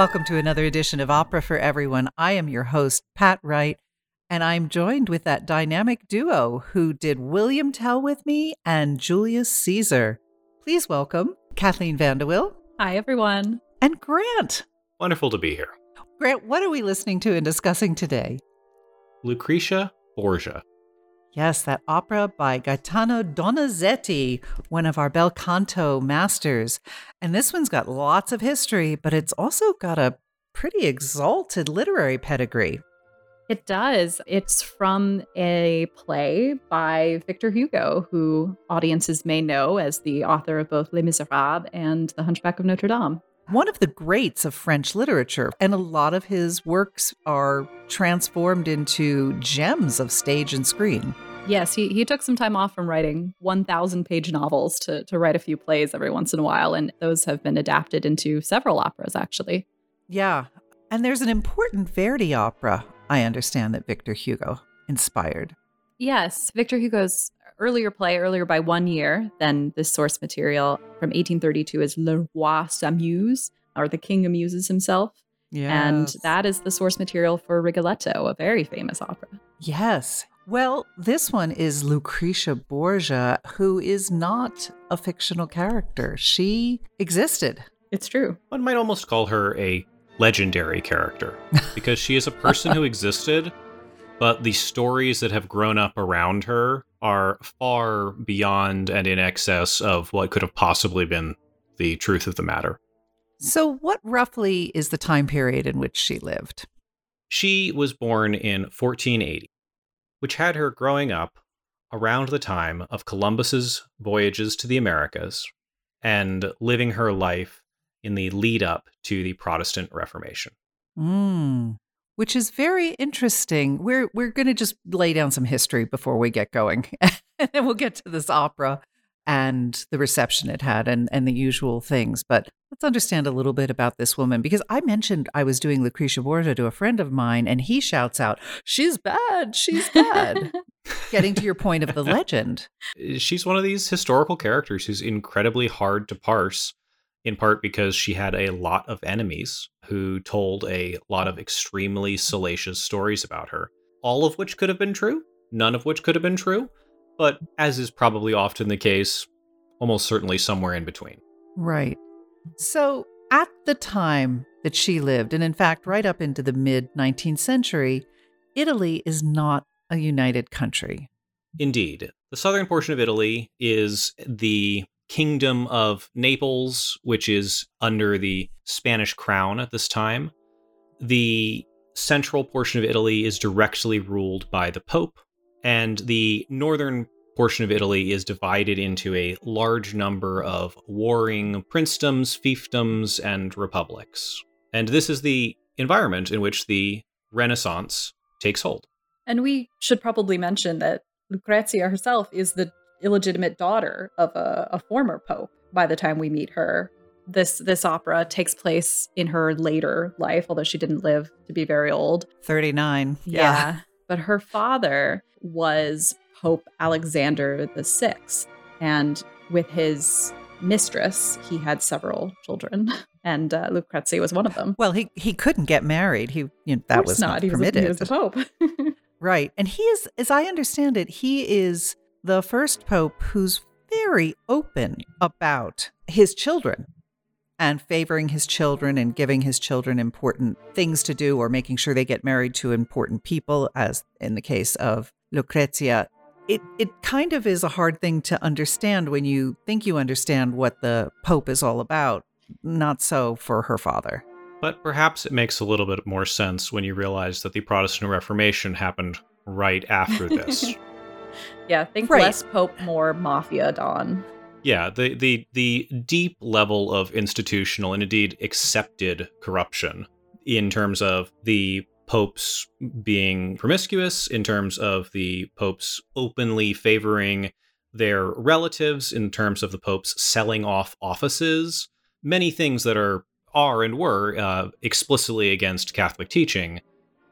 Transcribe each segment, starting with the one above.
Welcome to another edition of Opera for Everyone. I am your host, Pat Wright, and I'm joined with that dynamic duo who did William Tell with me and Julius Caesar. Please welcome Kathleen Van De Wille. Hi, everyone. And Grant. Wonderful to be here. Grant, what are we listening to and discussing today? Lucretia Borgia. Yes, that opera by Gaetano Donizetti, one of our bel canto masters. And this one's got lots of history, but it's also got a pretty exalted literary pedigree. It does. It's from a play by Victor Hugo, who audiences may know as the author of both Les Miserables and The Hunchback of Notre Dame one of the greats of French literature, and a lot of his works are transformed into gems of stage and screen. Yes, he, he took some time off from writing 1,000 page novels to, to write a few plays every once in a while, and those have been adapted into several operas, actually. Yeah. And there's an important Verdi opera, I understand, that Victor Hugo inspired. Yes, Victor Hugo's earlier play, earlier by one year than this source material from 1832 is Le Roi s'amuse, or The King Amuses Himself. Yes. And that is the source material for Rigoletto, a very famous opera. Yes. Well, this one is Lucretia Borgia, who is not a fictional character. She existed. It's true. One might almost call her a legendary character because she is a person who existed but the stories that have grown up around her are far beyond and in excess of what could have possibly been the truth of the matter. So, what roughly is the time period in which she lived? She was born in 1480, which had her growing up around the time of Columbus's voyages to the Americas and living her life in the lead up to the Protestant Reformation. Mm which is very interesting. We're we're going to just lay down some history before we get going, and then we'll get to this opera and the reception it had and and the usual things. But let's understand a little bit about this woman because I mentioned I was doing Lucretia Borgia to a friend of mine, and he shouts out, "She's bad, she's bad." Getting to your point of the legend, she's one of these historical characters who's incredibly hard to parse in part because she had a lot of enemies who told a lot of extremely salacious stories about her, all of which could have been true, none of which could have been true, but as is probably often the case, almost certainly somewhere in between. Right. So, at the time that she lived, and in fact, right up into the mid 19th century, Italy is not a united country. Indeed. The southern portion of Italy is the kingdom of Naples, which is under the Spanish crown at this time. The central portion of Italy is directly ruled by the Pope, and the northern portion of Italy is divided into a large number of warring princedoms, fiefdoms, and republics. And this is the environment in which the Renaissance takes hold. And we should probably mention that Lucrezia herself is the illegitimate daughter of a, a former pope by the time we meet her. This this opera takes place in her later life, although she didn't live to be very old. 39. Yeah. yeah. But her father was Pope Alexander the Sixth, and with his mistress, he had several children, and uh, Lucrezia was one of them. Well, he he couldn't get married. He you know, that was not, not permitted. He was the Pope. right, and he is, as I understand it, he is the first pope who's very open about his children and favoring his children and giving his children important things to do or making sure they get married to important people, as in the case of Lucrezia. It, it kind of is a hard thing to understand when you think you understand what the Pope is all about. Not so for her father. But perhaps it makes a little bit more sense when you realize that the Protestant Reformation happened right after this. Yeah, think right. less Pope, more Mafia Don. Yeah, the, the the deep level of institutional and indeed accepted corruption in terms of the popes being promiscuous, in terms of the popes openly favoring their relatives, in terms of the popes selling off offices, many things that are are and were uh, explicitly against Catholic teaching,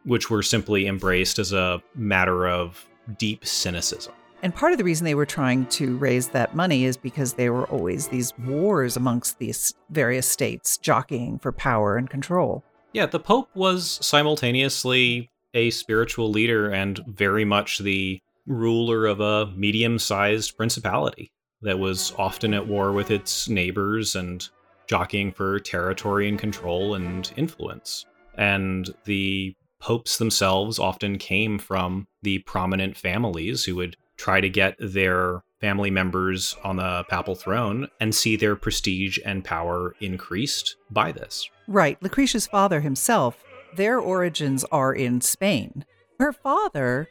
which were simply embraced as a matter of deep cynicism. And part of the reason they were trying to raise that money is because there were always these wars amongst these various states jockeying for power and control. Yeah, the Pope was simultaneously a spiritual leader and very much the ruler of a medium sized principality that was often at war with its neighbors and jockeying for territory and control and influence. And the popes themselves often came from the prominent families who would try to get their family members on the papal throne and see their prestige and power increased by this. Right. Lucretia's father himself, their origins are in Spain. Her father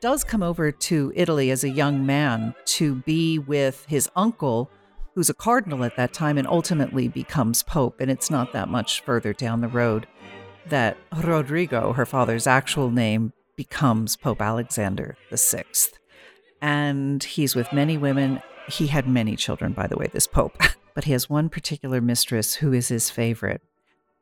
does come over to Italy as a young man to be with his uncle, who's a cardinal at that time and ultimately becomes pope. And it's not that much further down the road that Rodrigo, her father's actual name, becomes Pope Alexander VI. And he's with many women. He had many children, by the way, this Pope, but he has one particular mistress who is his favorite.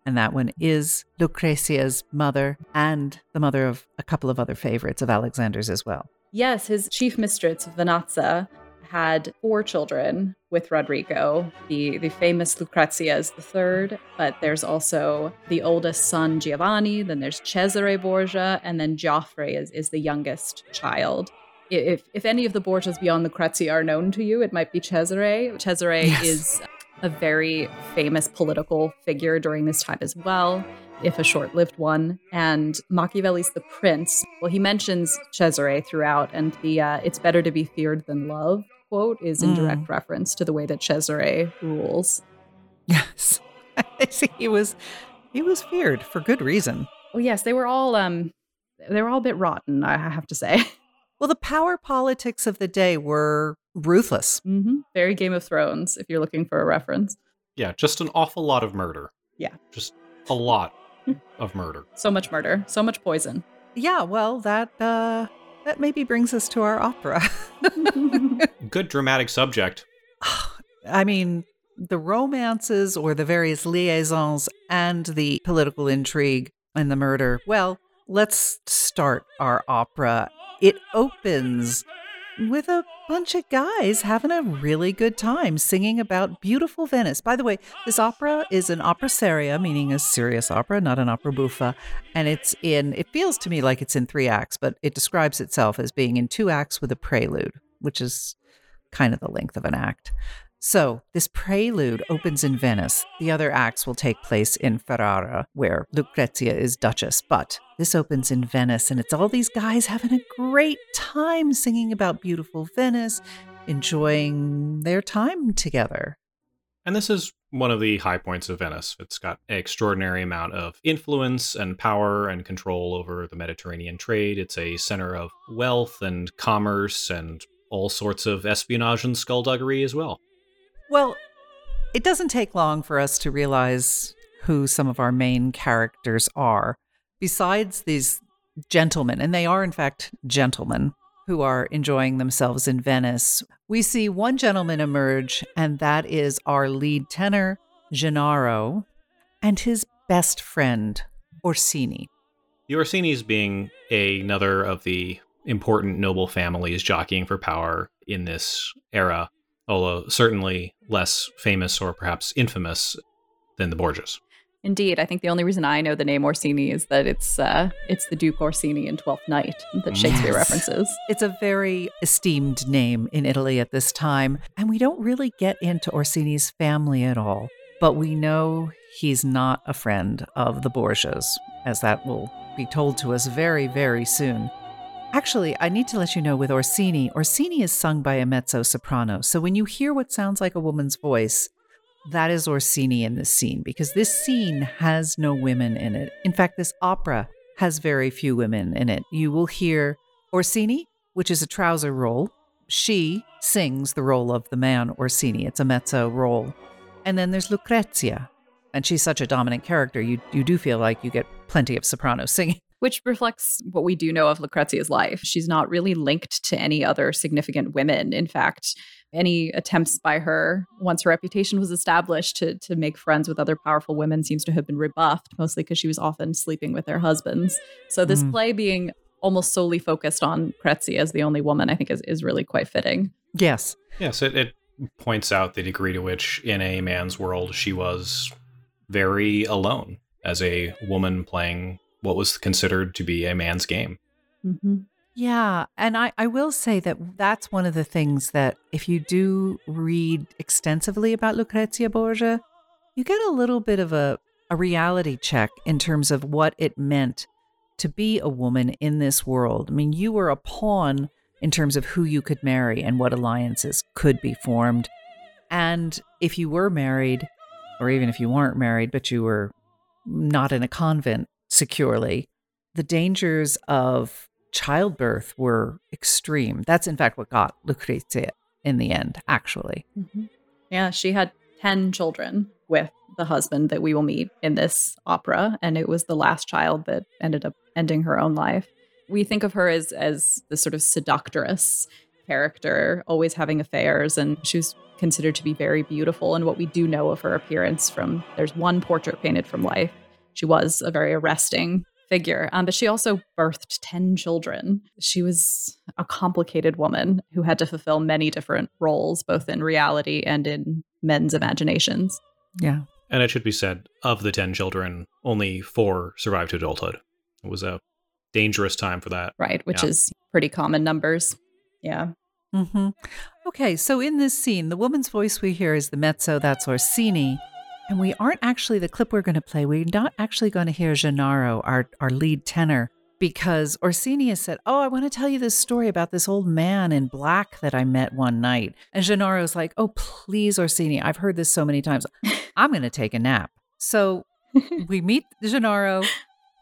And that one is Lucrezia's mother and the mother of a couple of other favorites of Alexander's as well. Yes, his chief mistress, Vannozza, had four children with Rodrigo. The the famous Lucrezia is the third, but there's also the oldest son Giovanni, then there's Cesare Borgia, and then Joffre is, is the youngest child. If if any of the Borgias beyond Lucrezia are known to you, it might be Cesare. Cesare yes. is a very famous political figure during this time as well, if a short lived one. And Machiavelli's The Prince, well, he mentions Cesare throughout, and the uh, it's better to be feared than loved quote is in mm. direct reference to the way that Cesare rules. Yes. he was he was feared for good reason. Well, yes, they were all um they were all a bit rotten, I have to say. Well, the power politics of the day were ruthless. Mm-hmm. Very Game of Thrones, if you're looking for a reference. Yeah, just an awful lot of murder. Yeah. Just a lot of murder. So much murder, so much poison. Yeah, well, that uh that maybe brings us to our opera. Good dramatic subject. I mean, the romances or the various liaisons and the political intrigue and the murder. Well, let's start our opera. It opens with a bunch of guys having a really good time singing about beautiful Venice. By the way, this opera is an opera seria, meaning a serious opera, not an opera buffa. And it's in, it feels to me like it's in three acts, but it describes itself as being in two acts with a prelude, which is kind of the length of an act. So, this prelude opens in Venice. The other acts will take place in Ferrara, where Lucrezia is Duchess. But this opens in Venice, and it's all these guys having a great time singing about beautiful Venice, enjoying their time together. And this is one of the high points of Venice. It's got an extraordinary amount of influence and power and control over the Mediterranean trade. It's a center of wealth and commerce and all sorts of espionage and skullduggery as well. Well, it doesn't take long for us to realize who some of our main characters are. Besides these gentlemen, and they are in fact gentlemen who are enjoying themselves in Venice, we see one gentleman emerge, and that is our lead tenor, Gennaro, and his best friend, Orsini. The Orsinis being another of the important noble families jockeying for power in this era although certainly less famous or perhaps infamous than the Borgias. Indeed, I think the only reason I know the name Orsini is that it's uh, it's the Duke Orsini in Twelfth Night that Shakespeare yes. references. It's a very esteemed name in Italy at this time, and we don't really get into Orsini's family at all. But we know he's not a friend of the Borgias, as that will be told to us very, very soon. Actually, I need to let you know with Orsini, Orsini is sung by a mezzo soprano. So when you hear what sounds like a woman's voice, that is Orsini in this scene because this scene has no women in it. In fact, this opera has very few women in it. You will hear Orsini, which is a trouser role. She sings the role of the man Orsini. It's a mezzo role. And then there's Lucrezia, and she's such a dominant character. You you do feel like you get plenty of soprano singing which reflects what we do know of Lucrezia's life. She's not really linked to any other significant women. In fact, any attempts by her, once her reputation was established, to, to make friends with other powerful women seems to have been rebuffed, mostly because she was often sleeping with their husbands. So, this mm. play being almost solely focused on Kretzi as the only woman, I think is, is really quite fitting. Yes. Yes, it, it points out the degree to which, in a man's world, she was very alone as a woman playing what was considered to be a man's game. Mm-hmm. Yeah. And I, I will say that that's one of the things that if you do read extensively about Lucrezia Borgia, you get a little bit of a, a reality check in terms of what it meant to be a woman in this world. I mean, you were a pawn in terms of who you could marry and what alliances could be formed. And if you were married, or even if you weren't married, but you were not in a convent securely, the dangers of childbirth were extreme. That's in fact what got Lucrezia in the end, actually. Mm-hmm. Yeah, she had 10 children with the husband that we will meet in this opera, and it was the last child that ended up ending her own life. We think of her as as the sort of seductress character, always having affairs, and she was considered to be very beautiful. And what we do know of her appearance from there's one portrait painted from life. She was a very arresting figure. Um, but she also birthed 10 children. She was a complicated woman who had to fulfill many different roles, both in reality and in men's imaginations. Yeah. And it should be said, of the 10 children, only four survived to adulthood. It was a dangerous time for that. Right, which yeah. is pretty common numbers. Yeah. Mm-hmm. Okay, so in this scene, the woman's voice we hear is the mezzo, that's Orsini. And we aren't actually the clip we're going to play. We're not actually going to hear Gennaro, our, our lead tenor, because Orsini has said, Oh, I want to tell you this story about this old man in black that I met one night. And Gennaro's like, Oh, please, Orsini, I've heard this so many times. I'm going to take a nap. So we meet Gennaro,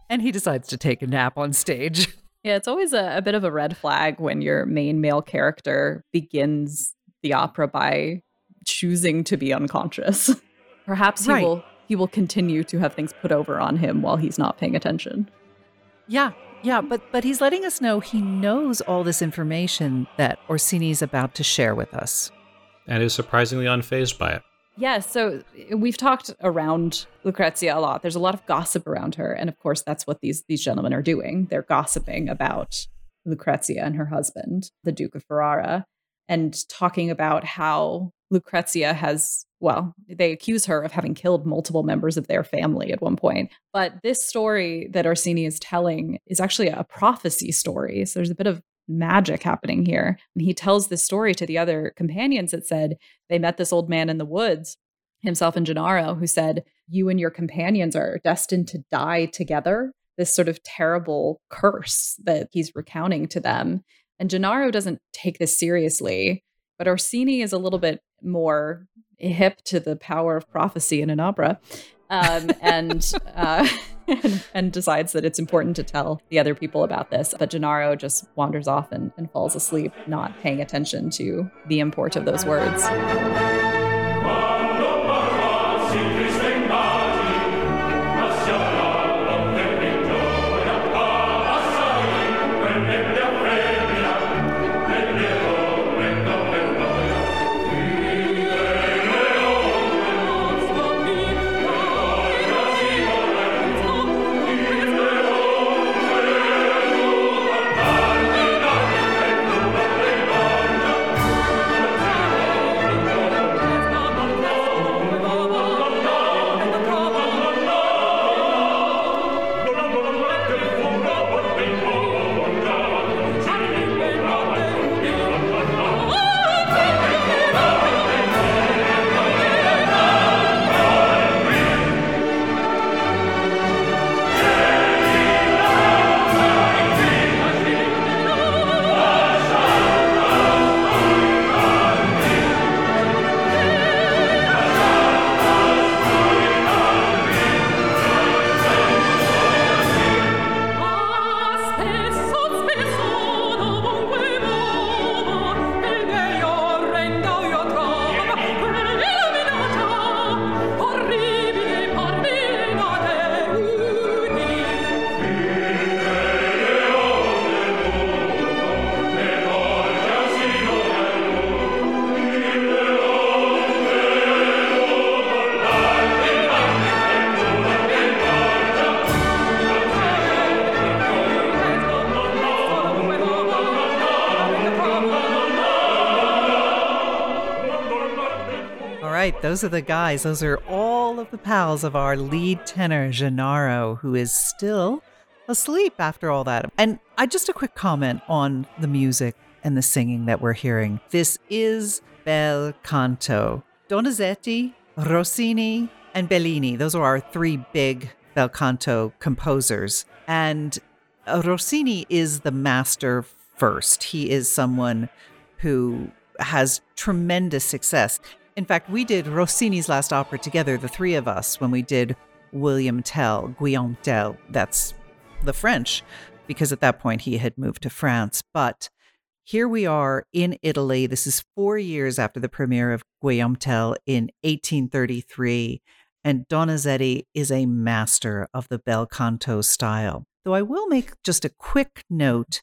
and he decides to take a nap on stage. Yeah, it's always a, a bit of a red flag when your main male character begins the opera by choosing to be unconscious. Perhaps he right. will he will continue to have things put over on him while he's not paying attention. Yeah, yeah, but but he's letting us know he knows all this information that Orsini is about to share with us, and is surprisingly unfazed by it. Yes, yeah, so we've talked around Lucrezia a lot. There's a lot of gossip around her, and of course, that's what these these gentlemen are doing. They're gossiping about Lucrezia and her husband, the Duke of Ferrara, and talking about how Lucrezia has, well, they accuse her of having killed multiple members of their family at one point. But this story that Orsini is telling is actually a prophecy story. So there's a bit of magic happening here. And he tells this story to the other companions that said they met this old man in the woods, himself and Gennaro, who said, You and your companions are destined to die together. This sort of terrible curse that he's recounting to them. And Gennaro doesn't take this seriously, but Orsini is a little bit more hip to the power of prophecy in an opera. Um, and, uh, and, decides that it's important to tell the other people about this. But Gennaro just wanders off and, and falls asleep, not paying attention to the import of those words. Right. Those are the guys. Those are all of the pals of our lead tenor, Gennaro, who is still asleep after all that. And I just a quick comment on the music and the singing that we're hearing. This is bel canto. Donizetti, Rossini, and Bellini. Those are our three big bel canto composers. And Rossini is the master first. He is someone who has tremendous success. In fact, we did Rossini's last opera together, the three of us, when we did William Tell, Guillaume Tell. That's the French, because at that point he had moved to France. But here we are in Italy. This is four years after the premiere of Guillaume Tell in 1833. And Donizetti is a master of the bel canto style. Though I will make just a quick note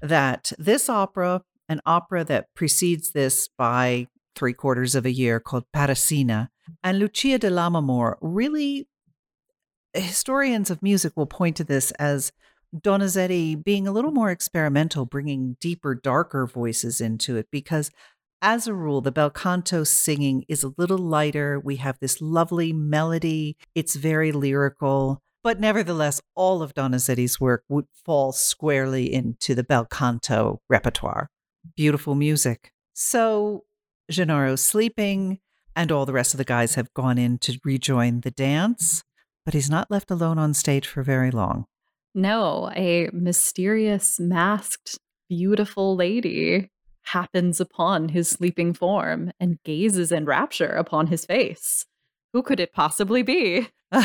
that this opera, an opera that precedes this by three quarters of a year called Parisina, and Lucia de Lammermoor really, historians of music will point to this as Donizetti being a little more experimental, bringing deeper, darker voices into it, because as a rule, the bel canto singing is a little lighter. We have this lovely melody, it's very lyrical. But nevertheless, all of Donizetti's work would fall squarely into the bel canto repertoire. Beautiful music. So Gennaro's sleeping, and all the rest of the guys have gone in to rejoin the dance, but he's not left alone on stage for very long. No, a mysterious, masked, beautiful lady happens upon his sleeping form and gazes in rapture upon his face. Who could it possibly be?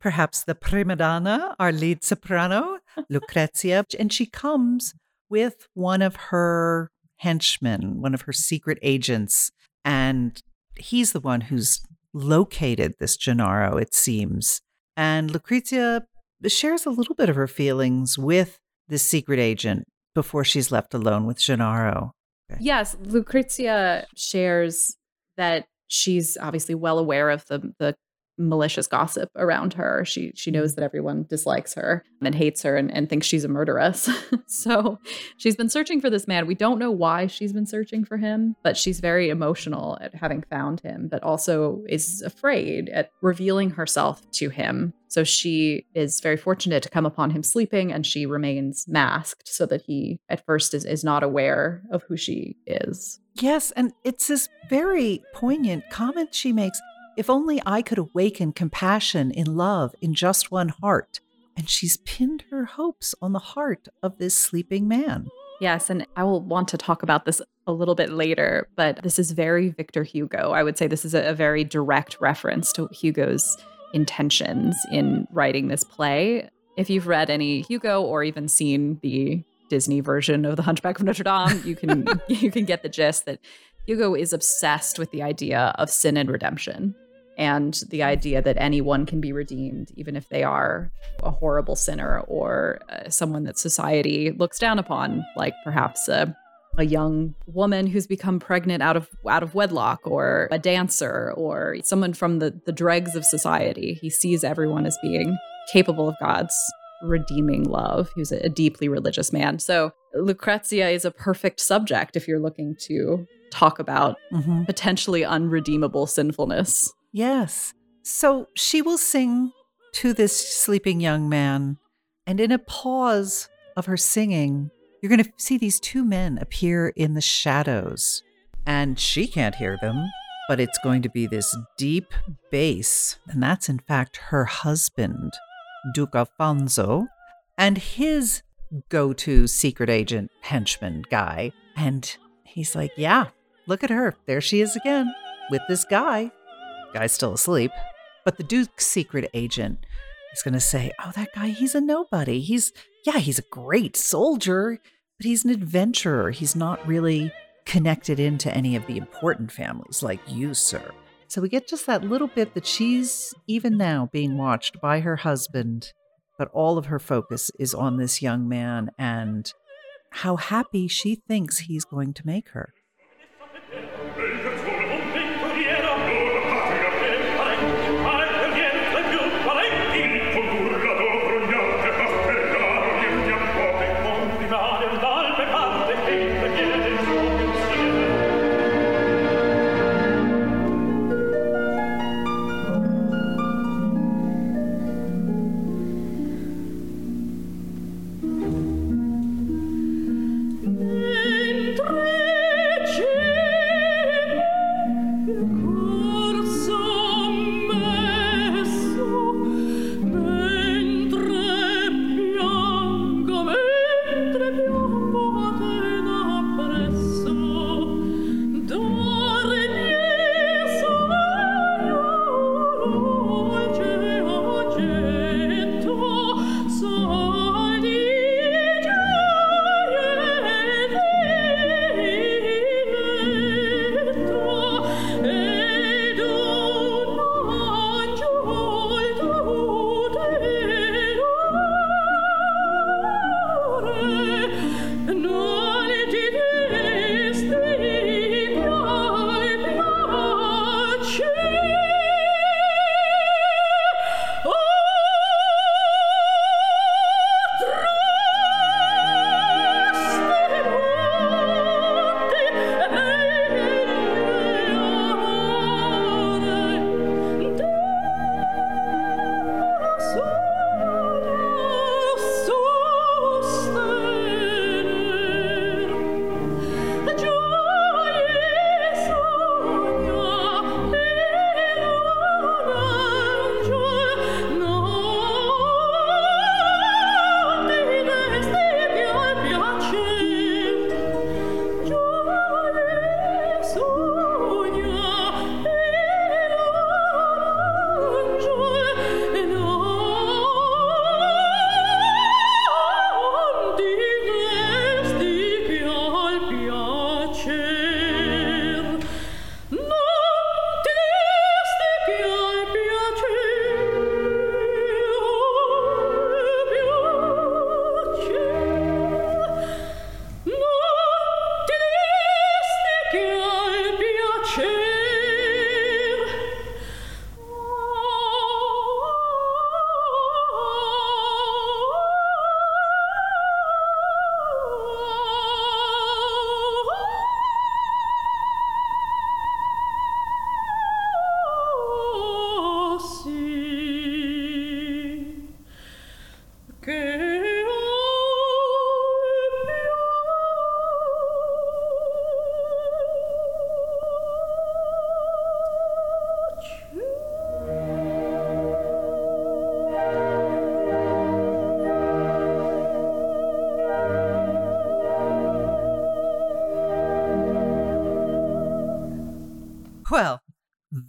Perhaps the prima donna, our lead soprano, Lucrezia. And she comes with one of her henchman, one of her secret agents. And he's the one who's located this Gennaro, it seems. And Lucrezia shares a little bit of her feelings with this secret agent before she's left alone with Gennaro. Yes, Lucrezia shares that she's obviously well aware of the the malicious gossip around her. She she knows mm-hmm. that everyone dislikes her and hates her and, and thinks she's a murderess. so she's been searching for this man. We don't know why she's been searching for him, but she's very emotional at having found him, but also is afraid at revealing herself to him. So she is very fortunate to come upon him sleeping and she remains masked so that he at first is, is not aware of who she is. Yes, and it's this very poignant comment she makes if only I could awaken compassion in love in just one heart. And she's pinned her hopes on the heart of this sleeping man. Yes, and I will want to talk about this a little bit later, but this is very Victor Hugo. I would say this is a, a very direct reference to Hugo's intentions in writing this play. If you've read any Hugo or even seen the Disney version of The Hunchback of Notre Dame, you can you can get the gist that Hugo is obsessed with the idea of sin and redemption and the idea that anyone can be redeemed, even if they are a horrible sinner or uh, someone that society looks down upon, like perhaps a, a young woman who's become pregnant out of out of wedlock, or a dancer, or someone from the the dregs of society. He sees everyone as being capable of God's redeeming love. He was a, a deeply religious man. So Lucrezia is a perfect subject if you're looking to talk about mm-hmm. potentially unredeemable sinfulness. Yes. So she will sing to this sleeping young man, and in a pause of her singing, you're going to see these two men appear in the shadows. And she can't hear them, but it's going to be this deep bass. And that's, in fact, her husband, Duke Alfonso, and his go to secret agent henchman guy. And he's like, Yeah, look at her. There she is again with this guy guy's still asleep. But the Duke's secret agent is going to say, Oh, that guy, he's a nobody. He's, yeah, he's a great soldier, but he's an adventurer. He's not really connected into any of the important families like you, sir. So we get just that little bit that she's even now being watched by her husband, but all of her focus is on this young man and how happy she thinks he's going to make her.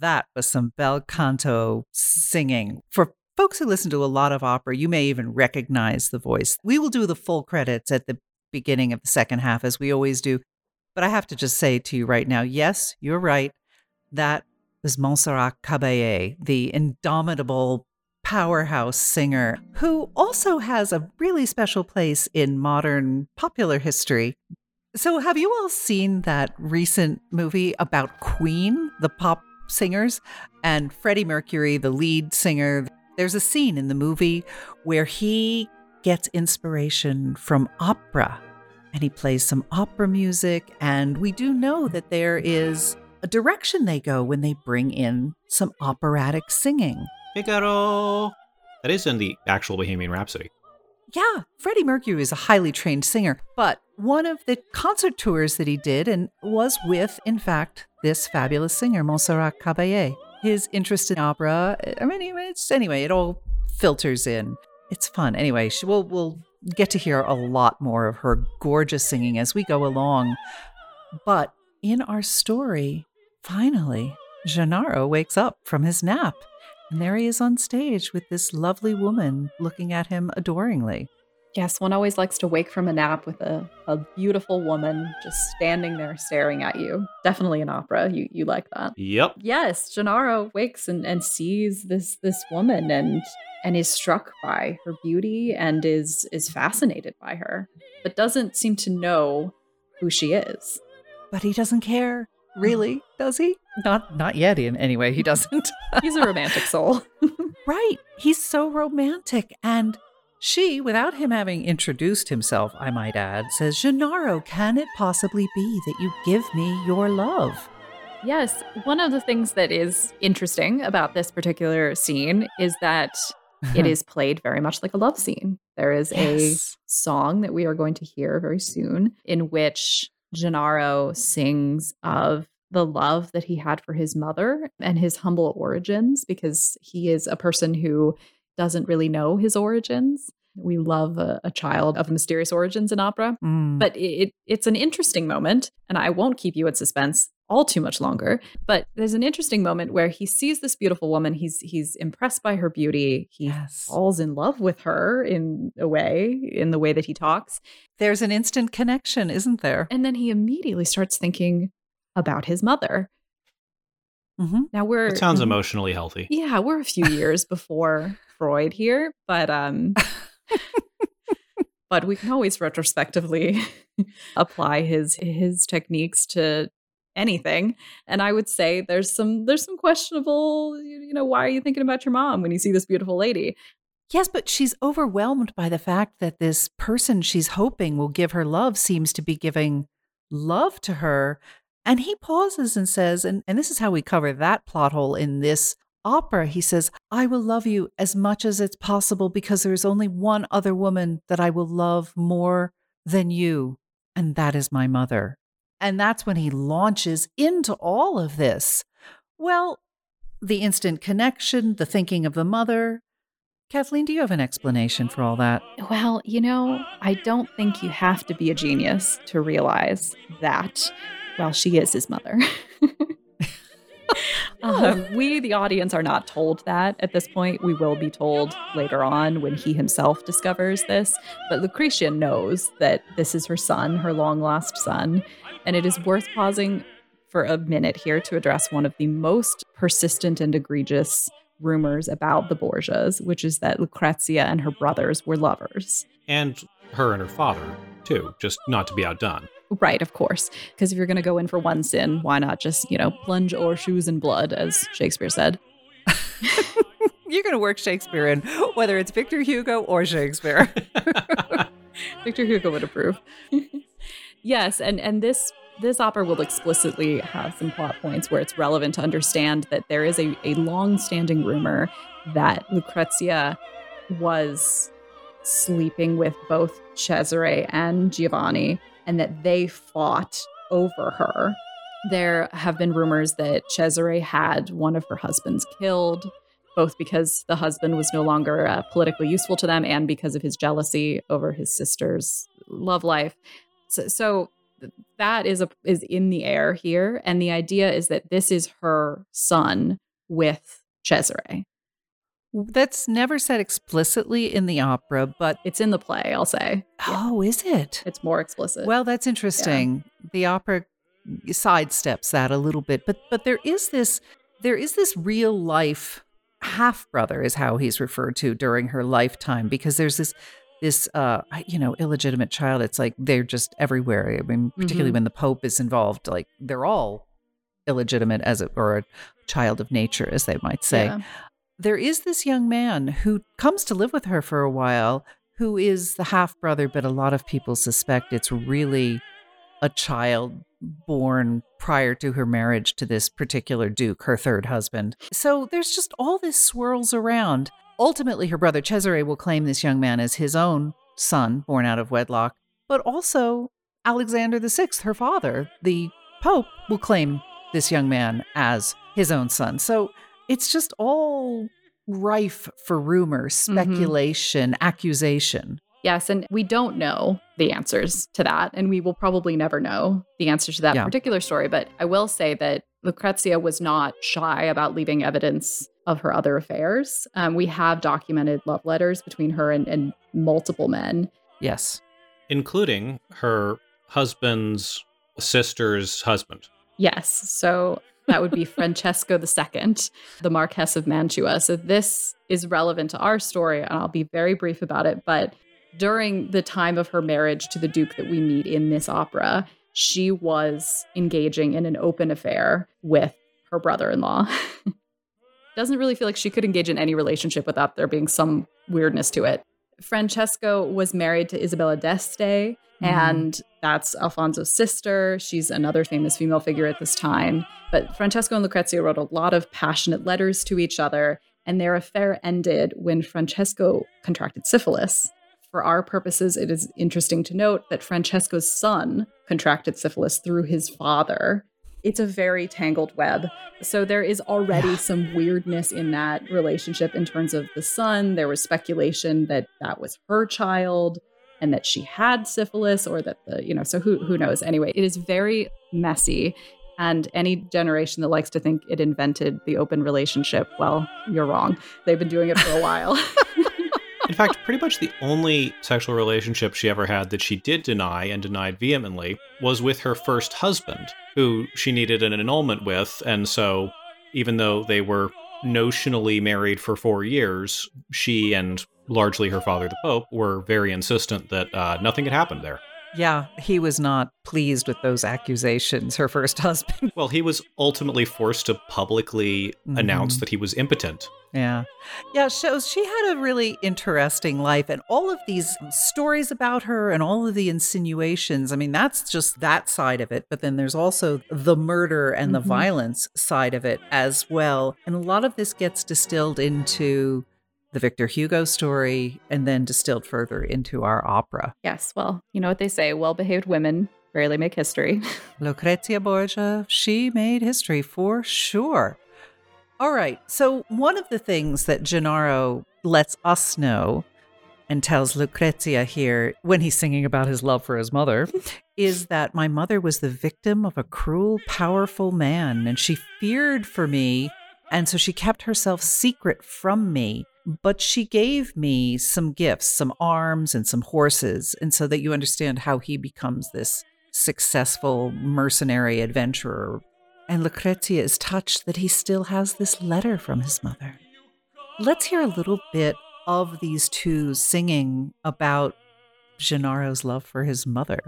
That was some bel canto singing. For folks who listen to a lot of opera, you may even recognize the voice. We will do the full credits at the beginning of the second half, as we always do. But I have to just say to you right now yes, you're right. That was Montserrat Caballé, the indomitable powerhouse singer who also has a really special place in modern popular history. So, have you all seen that recent movie about Queen, the pop singers, and Freddie Mercury, the lead singer? There's a scene in the movie where he gets inspiration from opera and he plays some opera music. And we do know that there is a direction they go when they bring in some operatic singing. Figaro! That is in the actual Bohemian Rhapsody. Yeah, Freddie Mercury is a highly trained singer, but one of the concert tours that he did and was with, in fact, this fabulous singer, Montserrat Caballé. His interest in opera, I mean, it's anyway, it all filters in. It's fun. Anyway, we'll we'll get to hear a lot more of her gorgeous singing as we go along. But in our story, finally, Gennaro wakes up from his nap, and there he is on stage with this lovely woman looking at him adoringly. Yes, one always likes to wake from a nap with a, a beautiful woman just standing there staring at you. Definitely an opera. You you like that. Yep. Yes, Gennaro wakes and, and sees this this woman and and is struck by her beauty and is is fascinated by her, but doesn't seem to know who she is. But he doesn't care, really, does he? Not not yet in anyway, he doesn't. He's a romantic soul. right. He's so romantic and she, without him having introduced himself, I might add, says, Gennaro, can it possibly be that you give me your love? Yes. One of the things that is interesting about this particular scene is that it is played very much like a love scene. There is yes. a song that we are going to hear very soon in which Gennaro sings of the love that he had for his mother and his humble origins because he is a person who doesn't really know his origins. We love a, a child of mysterious origins in opera, mm. but it, it's an interesting moment, and I won't keep you in suspense all too much longer. But there's an interesting moment where he sees this beautiful woman. He's he's impressed by her beauty. He yes. falls in love with her in a way, in the way that he talks. There's an instant connection, isn't there? And then he immediately starts thinking about his mother Mm-hmm. Now we're it sounds emotionally healthy. Yeah, we're a few years before Freud here, but um but we can always retrospectively apply his his techniques to anything. And I would say there's some there's some questionable, you know, why are you thinking about your mom when you see this beautiful lady? Yes, but she's overwhelmed by the fact that this person she's hoping will give her love seems to be giving love to her and he pauses and says, and, and this is how we cover that plot hole in this opera. He says, I will love you as much as it's possible because there is only one other woman that I will love more than you, and that is my mother. And that's when he launches into all of this. Well, the instant connection, the thinking of the mother. Kathleen, do you have an explanation for all that? Well, you know, I don't think you have to be a genius to realize that well, she is his mother. um, we, the audience, are not told that at this point. We will be told later on when he himself discovers this. But Lucretia knows that this is her son, her long lost son. And it is worth pausing for a minute here to address one of the most persistent and egregious rumors about the Borgias, which is that Lucrezia and her brothers were lovers. And her and her father, too, just not to be outdone. Right, of course. Because if you're going to go in for one sin, why not just, you know, plunge or shoes in blood, as Shakespeare said? you're going to work Shakespeare in, whether it's Victor Hugo or Shakespeare. Victor Hugo would approve. yes, and and this this opera will explicitly have some plot points where it's relevant to understand that there is a, a long-standing rumor that Lucrezia was sleeping with both Cesare and Giovanni and that they fought over her. There have been rumors that Cesare had one of her husbands killed, both because the husband was no longer uh, politically useful to them and because of his jealousy over his sister's love life. So, so that is a is in the air here and the idea is that this is her son with Cesare. That's never said explicitly in the opera, but it's in the play, I'll say. Oh, yeah. is it? It's more explicit. Well, that's interesting. Yeah. The opera sidesteps that a little bit, but but there is this there is this real life half brother is how he's referred to during her lifetime because there's this this uh you know illegitimate child it's like they're just everywhere i mean particularly mm-hmm. when the pope is involved like they're all illegitimate as it or a child of nature as they might say yeah. There is this young man who comes to live with her for a while who is the half brother but a lot of people suspect it's really a child born prior to her marriage to this particular duke her third husband. So there's just all this swirls around. Ultimately, her brother Cesare will claim this young man as his own son, born out of wedlock, but also Alexander VI, her father, the Pope, will claim this young man as his own son. So it's just all rife for rumor, mm-hmm. speculation, mm-hmm. accusation. Yes, and we don't know the answers to that, and we will probably never know the answers to that yeah. particular story. But I will say that Lucrezia was not shy about leaving evidence of her other affairs. Um, we have documented love letters between her and, and multiple men. Yes. Including her husband's sister's husband. Yes. So that would be Francesco II, the Marquess of Mantua. So this is relevant to our story, and I'll be very brief about it. But during the time of her marriage to the Duke that we meet in this opera, she was engaging in an open affair with her brother in law. doesn't really feel like she could engage in any relationship without there being some weirdness to it. Francesco was married to Isabella d'Este, mm. and that's Alfonso's sister. She's another famous female figure at this time. But Francesco and Lucrezia wrote a lot of passionate letters to each other, and their affair ended when Francesco contracted syphilis. For our purposes, it is interesting to note that Francesco's son contracted syphilis through his father, it's a very tangled web. So there is already some weirdness in that relationship in terms of the son. There was speculation that that was her child and that she had syphilis or that the, you know, so who who knows. Anyway, it is very messy and any generation that likes to think it invented the open relationship, well, you're wrong. They've been doing it for a while. In fact, pretty much the only sexual relationship she ever had that she did deny and denied vehemently was with her first husband, who she needed an annulment with. And so, even though they were notionally married for four years, she and largely her father, the Pope, were very insistent that uh, nothing had happened there. Yeah, he was not pleased with those accusations, her first husband. well, he was ultimately forced to publicly mm-hmm. announce that he was impotent. Yeah. Yeah, shows she had a really interesting life and all of these stories about her and all of the insinuations. I mean, that's just that side of it, but then there's also the murder and mm-hmm. the violence side of it as well. And a lot of this gets distilled into the Victor Hugo story and then distilled further into our opera. Yes, well, you know what they say well behaved women rarely make history. Lucrezia Borgia, she made history for sure. All right, so one of the things that Gennaro lets us know and tells Lucrezia here when he's singing about his love for his mother is that my mother was the victim of a cruel, powerful man, and she feared for me, and so she kept herself secret from me but she gave me some gifts, some arms and some horses. And so that you understand how he becomes this successful mercenary adventurer. And Lucrezia is touched that he still has this letter from his mother. Let's hear a little bit of these two singing about Gennaro's love for his mother.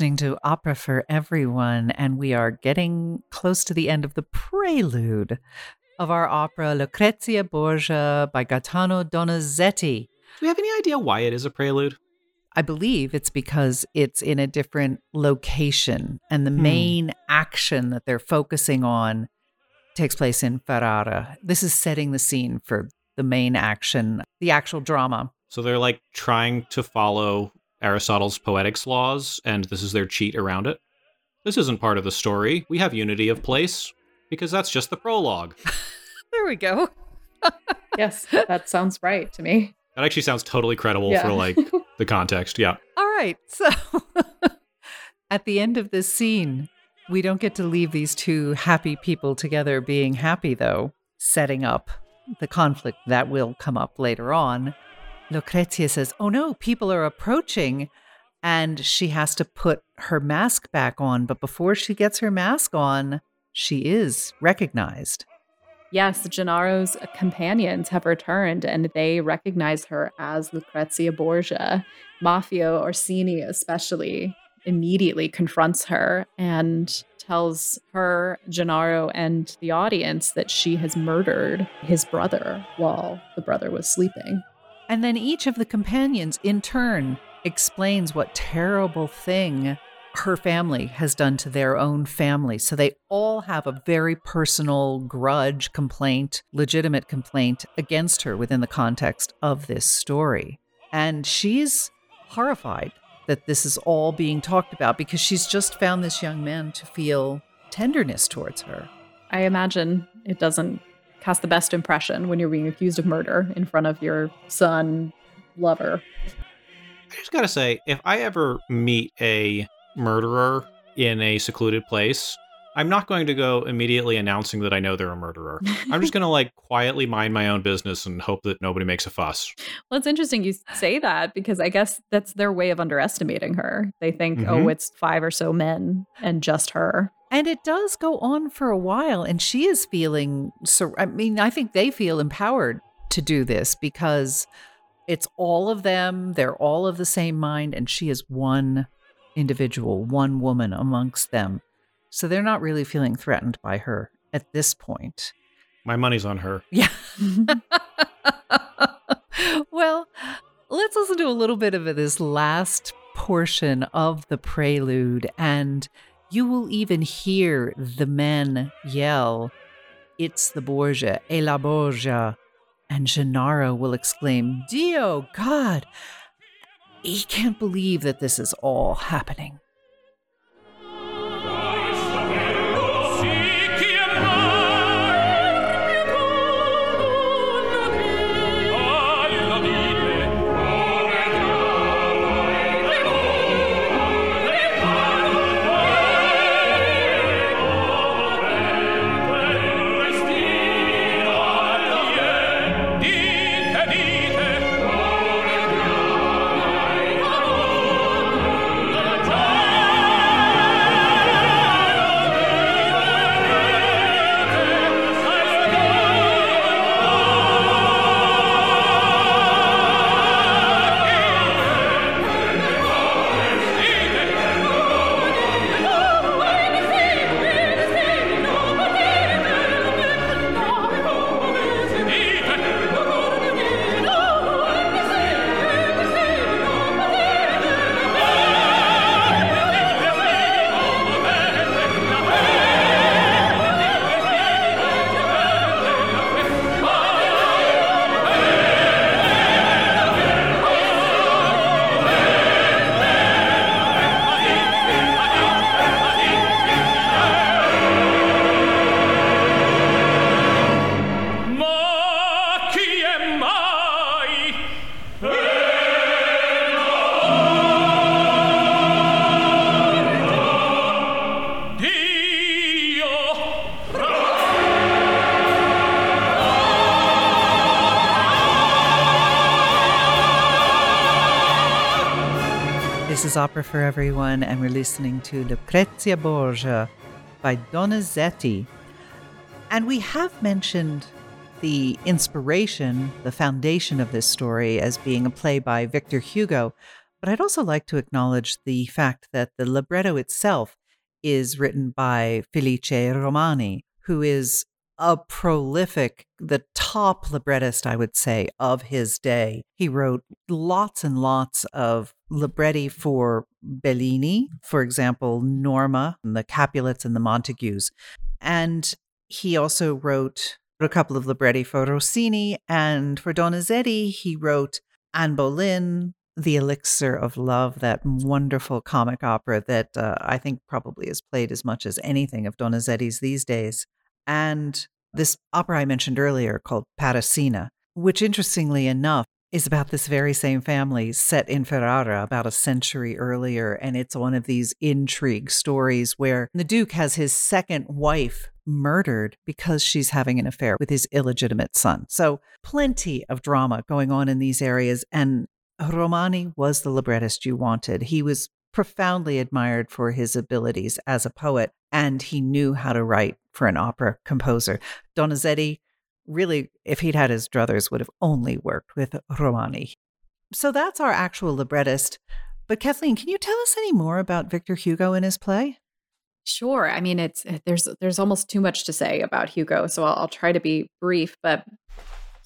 Listening to Opera for Everyone, and we are getting close to the end of the prelude of our opera Lucrezia Borgia by Gaetano Donizetti. Do we have any idea why it is a prelude? I believe it's because it's in a different location, and the hmm. main action that they're focusing on takes place in Ferrara. This is setting the scene for the main action, the actual drama. So they're like trying to follow Aristotle's poetics laws, and this is their cheat around it. This isn't part of the story. We have unity of place because that's just the prologue. there we go. yes, that sounds right to me. That actually sounds totally credible yeah. for like the context. Yeah. All right. So at the end of this scene, we don't get to leave these two happy people together being happy though, setting up the conflict that will come up later on. Lucrezia says, Oh no, people are approaching. And she has to put her mask back on. But before she gets her mask on, she is recognized. Yes, Gennaro's companions have returned and they recognize her as Lucrezia Borgia. Maffeo Orsini, especially, immediately confronts her and tells her, Gennaro, and the audience that she has murdered his brother while the brother was sleeping. And then each of the companions, in turn, explains what terrible thing her family has done to their own family. So they all have a very personal grudge, complaint, legitimate complaint against her within the context of this story. And she's horrified that this is all being talked about because she's just found this young man to feel tenderness towards her. I imagine it doesn't cast the best impression when you're being accused of murder in front of your son, lover. I just gotta say, if I ever meet a murderer in a secluded place, I'm not going to go immediately announcing that I know they're a murderer. I'm just going to like quietly mind my own business and hope that nobody makes a fuss. Well, it's interesting you say that because I guess that's their way of underestimating her. They think, oh, mm-hmm. oh, it's five or so men and just her. And it does go on for a while. And she is feeling, so, I mean, I think they feel empowered to do this because it's all of them. They're all of the same mind. And she is one individual, one woman amongst them. So they're not really feeling threatened by her at this point. My money's on her. Yeah. Mm-hmm. well, let's listen to a little bit of this last portion of the prelude, and you will even hear the men yell, It's the Borgia, e la Borgia. And Gennaro will exclaim, Dio, God! He can't believe that this is all happening. For Everyone, and we're listening to Lucrezia Borgia by Donizetti. And we have mentioned the inspiration, the foundation of this story as being a play by Victor Hugo, but I'd also like to acknowledge the fact that the libretto itself is written by Felice Romani, who is a prolific, the top librettist, I would say, of his day. He wrote lots and lots of libretti for Bellini, for example, Norma, and the Capulets and the Montagues. And he also wrote a couple of libretti for Rossini. And for Donizetti, he wrote Anne Boleyn, The Elixir of Love, that wonderful comic opera that uh, I think probably is played as much as anything of Donizetti's these days and this opera I mentioned earlier called Parisina, which interestingly enough is about this very same family set in Ferrara about a century earlier. And it's one of these intrigue stories where the Duke has his second wife murdered because she's having an affair with his illegitimate son. So, plenty of drama going on in these areas. And Romani was the librettist you wanted. He was profoundly admired for his abilities as a poet, and he knew how to write for an opera composer. Donizetti, really, if he'd had his druthers, would have only worked with Romani. So that's our actual librettist. But Kathleen, can you tell us any more about Victor Hugo and his play? Sure. I mean, it's eh, there's there's almost too much to say about Hugo, so I'll, I'll try to be brief. But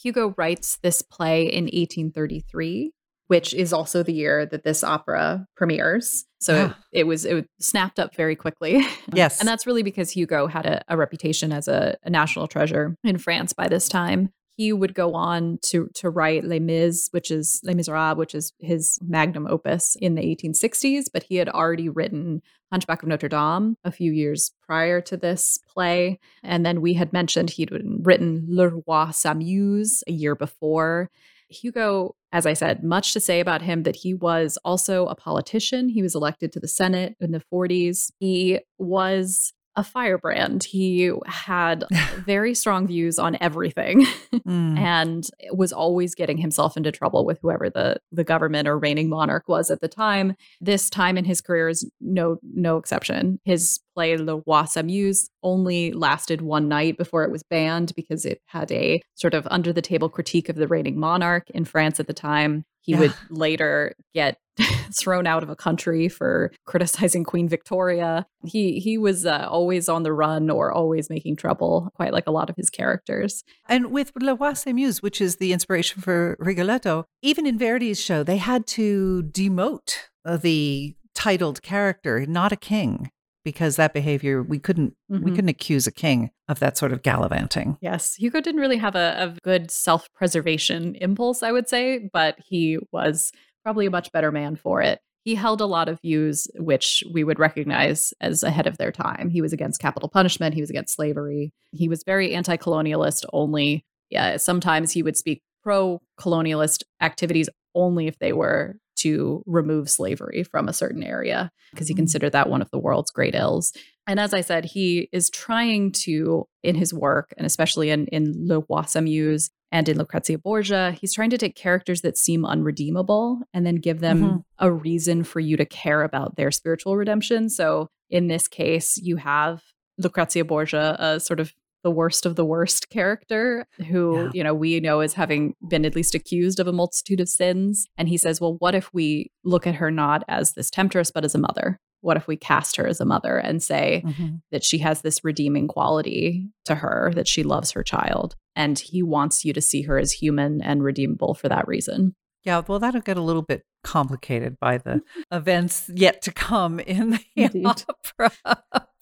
Hugo writes this play in 1833 which is also the year that this opera premieres. So yeah. it, it, was it snapped up very quickly. Yes, and that's really because Hugo had a, a reputation as a, a, national treasure in France by this time. He would go on to to write Les Mis, which is Les Miserables, which is his magnum opus in the 1860s. But he had already written Hunchback of Notre Dame a few years prior to this play, and then we had mentioned he'd written Le Roi s'amuse a year before. Hugo, as I said, much to say about him that he was also a politician. He was elected to the Senate in the 40s. He was a firebrand. He had very strong views on everything mm. and was always getting himself into trouble with whoever the, the government or reigning monarch was at the time. This time in his career is no no exception. His play Le Roi s'amuse only lasted one night before it was banned because it had a sort of under the table critique of the reigning monarch in France at the time. He yeah. would later get thrown out of a country for criticizing Queen Victoria. He he was uh, always on the run or always making trouble, quite like a lot of his characters. And with La s'amuse, which is the inspiration for Rigoletto, even in Verdi's show, they had to demote the titled character, not a king because that behavior we couldn't mm-hmm. we couldn't accuse a king of that sort of gallivanting. Yes, Hugo didn't really have a, a good self-preservation impulse, I would say, but he was probably a much better man for it. He held a lot of views which we would recognize as ahead of their time. He was against capital punishment, he was against slavery. He was very anti-colonialist only. Yeah, sometimes he would speak pro-colonialist activities only if they were to remove slavery from a certain area because he mm. considered that one of the world's great ills. And as I said, he is trying to, in his work, and especially in, in Le s'amuse and in Lucrezia Borgia, he's trying to take characters that seem unredeemable and then give them mm-hmm. a reason for you to care about their spiritual redemption. So in this case, you have Lucrezia Borgia, a sort of the worst of the worst character who, yeah. you know, we know as having been at least accused of a multitude of sins. And he says, well, what if we look at her not as this temptress, but as a mother? What if we cast her as a mother and say mm-hmm. that she has this redeeming quality to her, that she loves her child? And he wants you to see her as human and redeemable for that reason. Yeah, well, that'll get a little bit complicated by the events yet to come in the Indeed. opera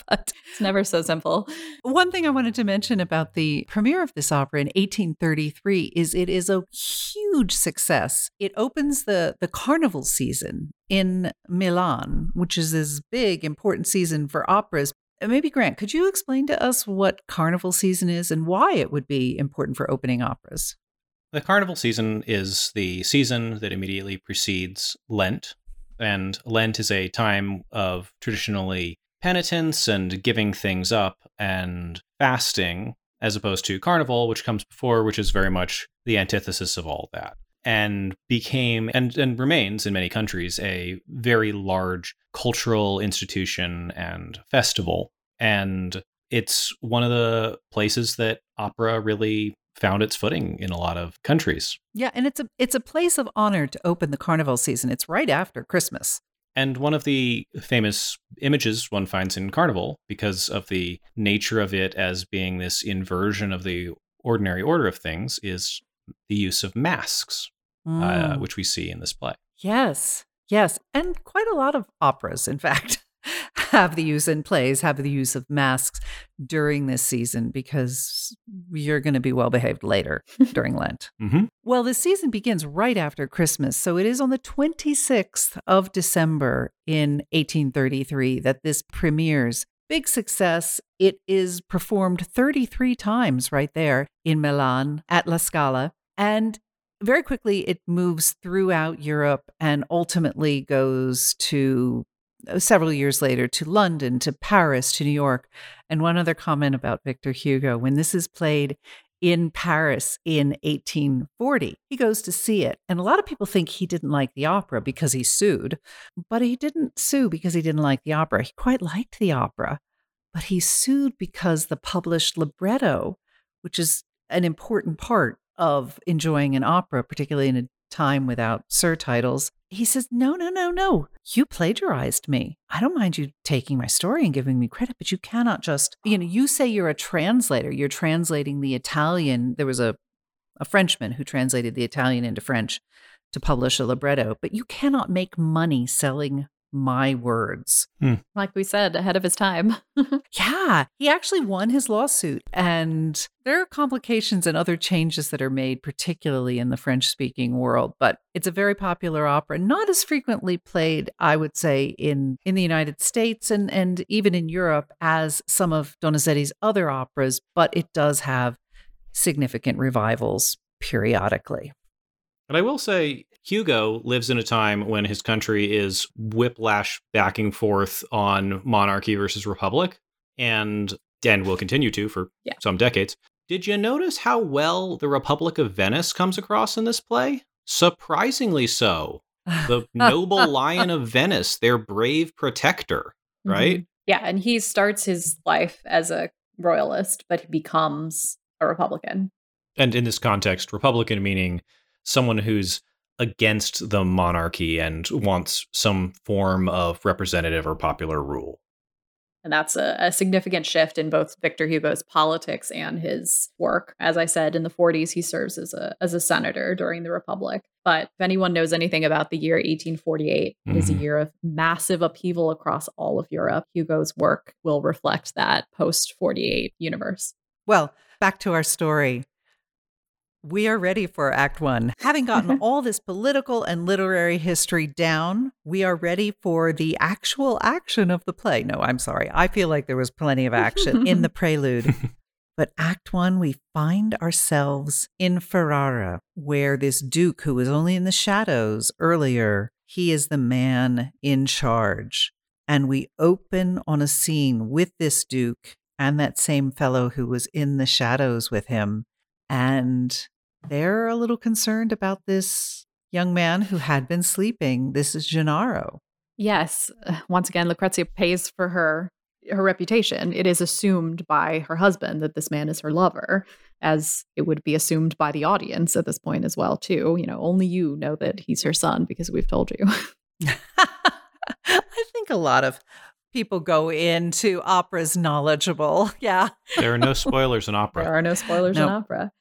but it's never so simple. One thing I wanted to mention about the premiere of this opera in 1833 is it is a huge success. It opens the the carnival season in Milan, which is this big important season for operas. Maybe Grant, could you explain to us what carnival season is and why it would be important for opening operas? The carnival season is the season that immediately precedes Lent, and Lent is a time of traditionally penitence and giving things up and fasting, as opposed to carnival, which comes before, which is very much the antithesis of all that. And became and, and remains in many countries a very large cultural institution and festival. And it's one of the places that opera really found its footing in a lot of countries. Yeah, and it's a it's a place of honor to open the carnival season. It's right after Christmas. And one of the famous images one finds in Carnival, because of the nature of it as being this inversion of the ordinary order of things, is the use of masks, uh, mm. uh, which we see in this play. Yes, yes. And quite a lot of operas, in fact. Have the use in plays have the use of masks during this season because you're going to be well behaved later during Lent. Mm-hmm. Well, the season begins right after Christmas, so it is on the 26th of December in 1833 that this premieres. Big success. It is performed 33 times right there in Milan at La Scala. And very quickly, it moves throughout Europe and ultimately goes to several years later to London, to Paris, to New York. And one other comment about Victor Hugo when this is played in Paris in 1840, he goes to see it. And a lot of people think he didn't like the opera because he sued, but he didn't sue because he didn't like the opera. He quite liked the opera, but he sued because the published libretto, which is an important part of enjoying an opera, particularly in a time without surtitles. He says, No, no, no, no. You plagiarized me. I don't mind you taking my story and giving me credit, but you cannot just, you know, you say you're a translator. You're translating the Italian. There was a, a Frenchman who translated the Italian into French to publish a libretto, but you cannot make money selling my words. Hmm. Like we said, ahead of his time. yeah, he actually won his lawsuit. And there are complications and other changes that are made, particularly in the French speaking world. But it's a very popular opera, not as frequently played, I would say, in, in the United States and, and even in Europe as some of Donizetti's other operas, but it does have significant revivals periodically. But I will say, Hugo lives in a time when his country is whiplash backing forth on monarchy versus republic, and and will continue to for yeah. some decades. Did you notice how well the Republic of Venice comes across in this play? Surprisingly so. The noble lion of Venice, their brave protector, mm-hmm. right? Mm-hmm. Yeah, and he starts his life as a royalist, but he becomes a Republican. And in this context, Republican meaning someone who's against the monarchy and wants some form of representative or popular rule. And that's a, a, significant shift in both Victor Hugo's politics and his work. As I said, in the 40s, he serves as a, as a senator during the Republic. But if anyone knows anything about the year 1848, mm-hmm. it is a mm-hmm. year of massive upheaval across all of Europe. Hugo's work will reflect that post 48 universe. Well, back to our story. We are ready for Act One. Having gotten all this political and literary history down, we are ready for the actual action of the play. No, I'm sorry. I feel like there was plenty of action in the prelude. But Act One, we find ourselves in Ferrara, where this Duke, who was only in the shadows earlier, he is the man in charge. And we open on a scene with this Duke and that same fellow who was in the shadows with him. And they're a little concerned about this young man who had been sleeping. This is Gennaro. Yes. Uh, once again, Lucrezia pays for her her reputation. It is assumed by her husband that this man is her lover, as it would be assumed by the audience at this point as well, too. You know, only you know that he's her son because we've told you. I think a lot of people go into operas knowledgeable. Yeah. There are no spoilers in opera. There are no spoilers nope. in opera.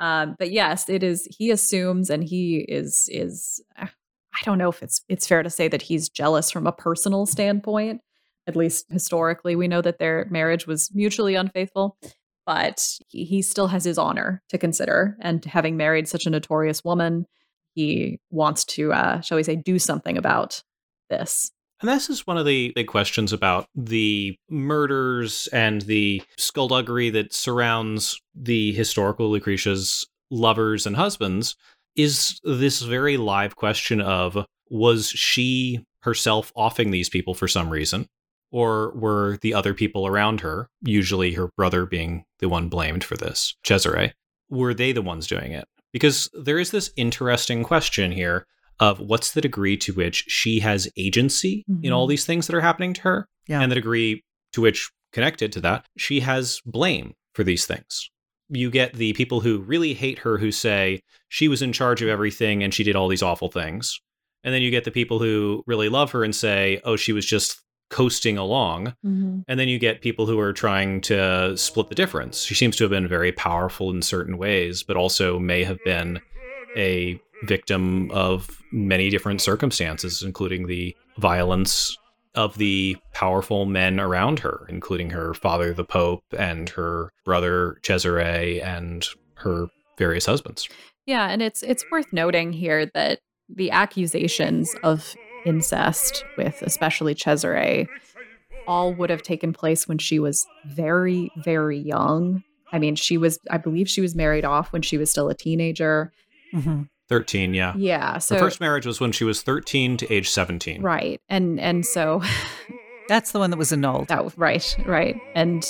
Um, but yes, it is. He assumes, and he is is. Uh, I don't know if it's it's fair to say that he's jealous from a personal standpoint. At least historically, we know that their marriage was mutually unfaithful, but he, he still has his honor to consider. And having married such a notorious woman, he wants to, uh, shall we say, do something about this. And this is one of the big questions about the murders and the skullduggery that surrounds the historical Lucretia's lovers and husbands is this very live question of was she herself offing these people for some reason? Or were the other people around her, usually her brother being the one blamed for this, Cesare, were they the ones doing it? Because there is this interesting question here of what's the degree to which she has agency mm-hmm. in all mm-hmm. these things that are happening to her, yeah. and the degree to which, connected to that, she has blame for these things. You get the people who really hate her who say she was in charge of everything and she did all these awful things. And then you get the people who really love her and say, oh, she was just coasting along. Mm-hmm. And then you get people who are trying to split the difference. She seems to have been very powerful in certain ways, but also may have been a victim of many different circumstances, including the violence of the powerful men around her, including her father, the Pope, and her brother Cesare, and her various husbands. Yeah, and it's it's worth noting here that the accusations of incest with especially Cesare all would have taken place when she was very very young. I mean, she was I believe she was married off when she was still a teenager. Mm-hmm. 13, yeah. Yeah. So the first marriage was when she was 13 to age 17. Right. And and so that's the one that was annulled. That right, right. And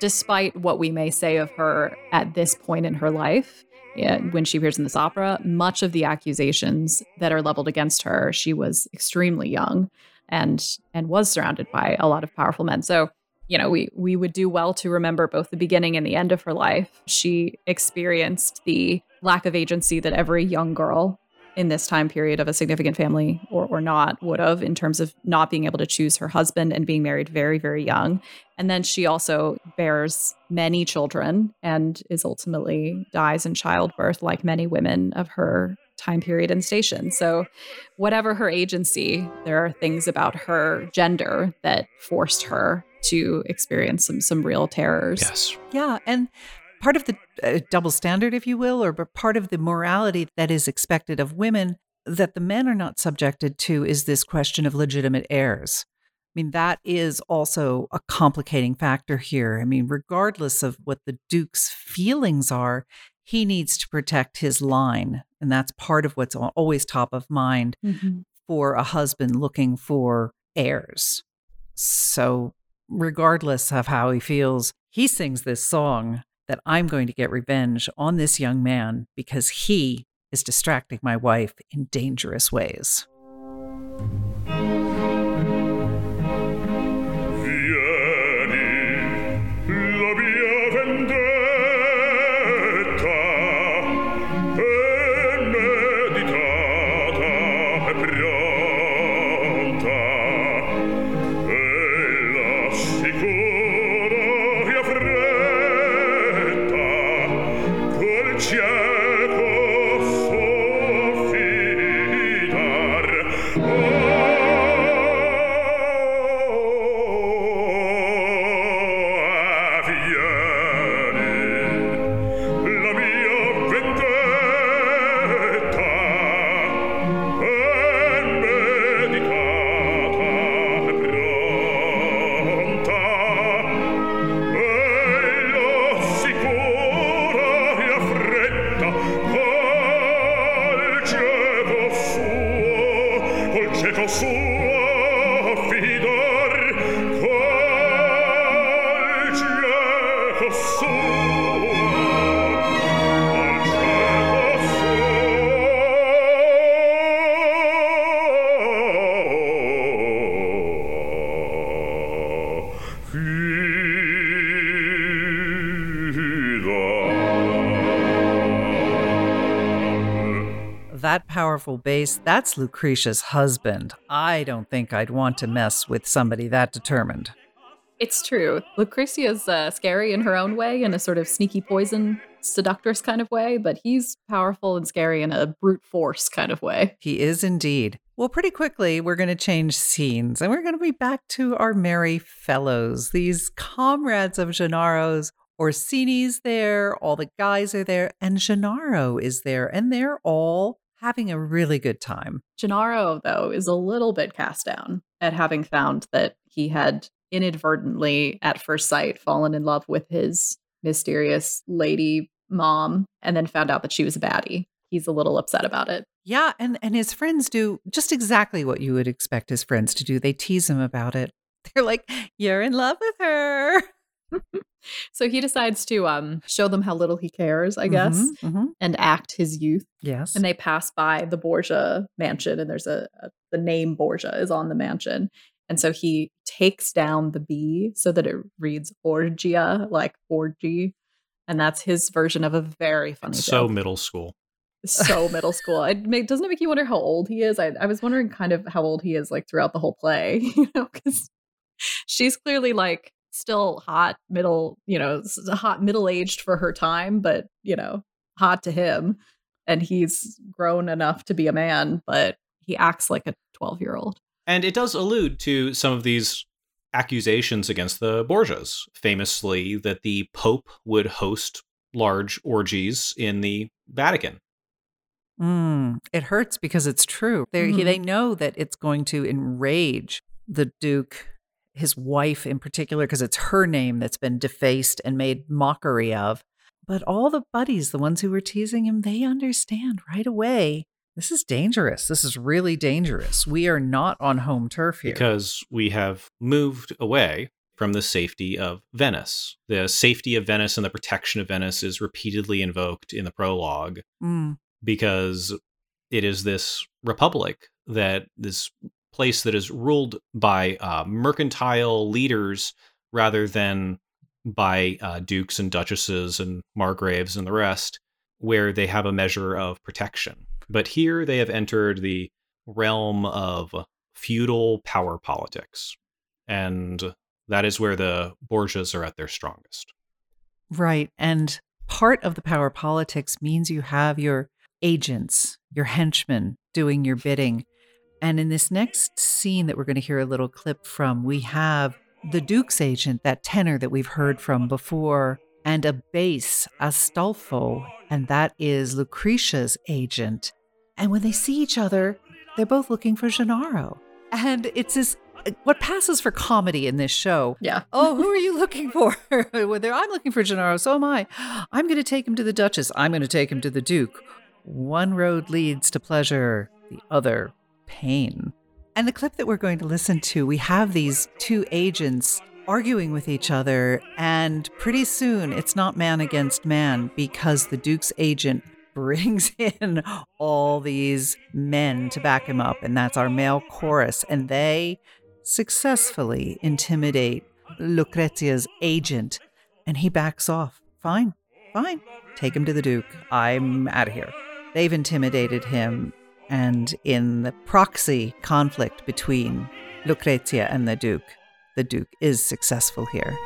despite what we may say of her at this point in her life, yeah, when she appears in this opera, much of the accusations that are leveled against her, she was extremely young and and was surrounded by a lot of powerful men. So you know, we we would do well to remember both the beginning and the end of her life. She experienced the lack of agency that every young girl in this time period of a significant family or, or not would have in terms of not being able to choose her husband and being married very, very young. And then she also bears many children and is ultimately dies in childbirth, like many women of her time period and station. So, whatever her agency, there are things about her gender that forced her to experience some some real terrors. Yes. Yeah, and part of the uh, double standard if you will or part of the morality that is expected of women that the men are not subjected to is this question of legitimate heirs. I mean, that is also a complicating factor here. I mean, regardless of what the Duke's feelings are, he needs to protect his line. And that's part of what's always top of mind mm-hmm. for a husband looking for heirs. So regardless of how he feels, he sings this song that I'm going to get revenge on this young man because he is distracting my wife in dangerous ways. Powerful bass, that's Lucretia's husband. I don't think I'd want to mess with somebody that determined. It's true. Lucretia's uh, scary in her own way, in a sort of sneaky poison seductress kind of way, but he's powerful and scary in a brute force kind of way. He is indeed. Well, pretty quickly, we're going to change scenes and we're going to be back to our merry fellows, these comrades of Gennaro's. Orsini's there, all the guys are there, and Gennaro is there, and they're all having a really good time. Gennaro, though, is a little bit cast down at having found that he had inadvertently, at first sight, fallen in love with his mysterious lady mom and then found out that she was a baddie. He's a little upset about it. Yeah, and and his friends do just exactly what you would expect his friends to do. They tease him about it. They're like, "You're in love with her." so he decides to um show them how little he cares, I guess, mm-hmm, mm-hmm. and act his youth. Yes. And they pass by the Borgia mansion and there's a, a the name Borgia is on the mansion. And so he takes down the B so that it reads Orgia, like orgy. And that's his version of a very funny So middle school. So middle school. It make, doesn't it make you wonder how old he is? I, I was wondering kind of how old he is like throughout the whole play, you know, because she's clearly like still hot middle, you know, hot middle aged for her time, but, you know, hot to him. And he's grown enough to be a man, but he acts like a 12 year old. And it does allude to some of these accusations against the Borgias, famously that the Pope would host large orgies in the Vatican. Mm, it hurts because it's true. Mm-hmm. They know that it's going to enrage the Duke, his wife in particular, because it's her name that's been defaced and made mockery of. But all the buddies, the ones who were teasing him, they understand right away this is dangerous. This is really dangerous. We are not on home turf here. Because we have moved away from the safety of Venice. The safety of Venice and the protection of Venice is repeatedly invoked in the prologue mm. because it is this republic that this place that is ruled by uh, mercantile leaders rather than by uh, dukes and duchesses and margraves and the rest, where they have a measure of protection. But here they have entered the realm of feudal power politics. And that is where the Borgias are at their strongest. Right. And part of the power politics means you have your agents, your henchmen doing your bidding. And in this next scene that we're going to hear a little clip from, we have the Duke's agent, that tenor that we've heard from before, and a bass, Astolfo, and that is Lucretia's agent. And when they see each other, they're both looking for Gennaro. And it's this what passes for comedy in this show. Yeah. oh, who are you looking for? Whether I'm looking for Gennaro, so am I. I'm going to take him to the Duchess. I'm going to take him to the Duke. One road leads to pleasure, the other pain. And the clip that we're going to listen to, we have these two agents arguing with each other, and pretty soon it's not man against man because the Duke's agent brings in all these men to back him up, and that's our male chorus. And they successfully intimidate Lucrezia's agent, and he backs off. Fine, fine. Take him to the Duke. I'm out of here. They've intimidated him, and in the proxy conflict between Lucrezia and the Duke, the Duke is successful here.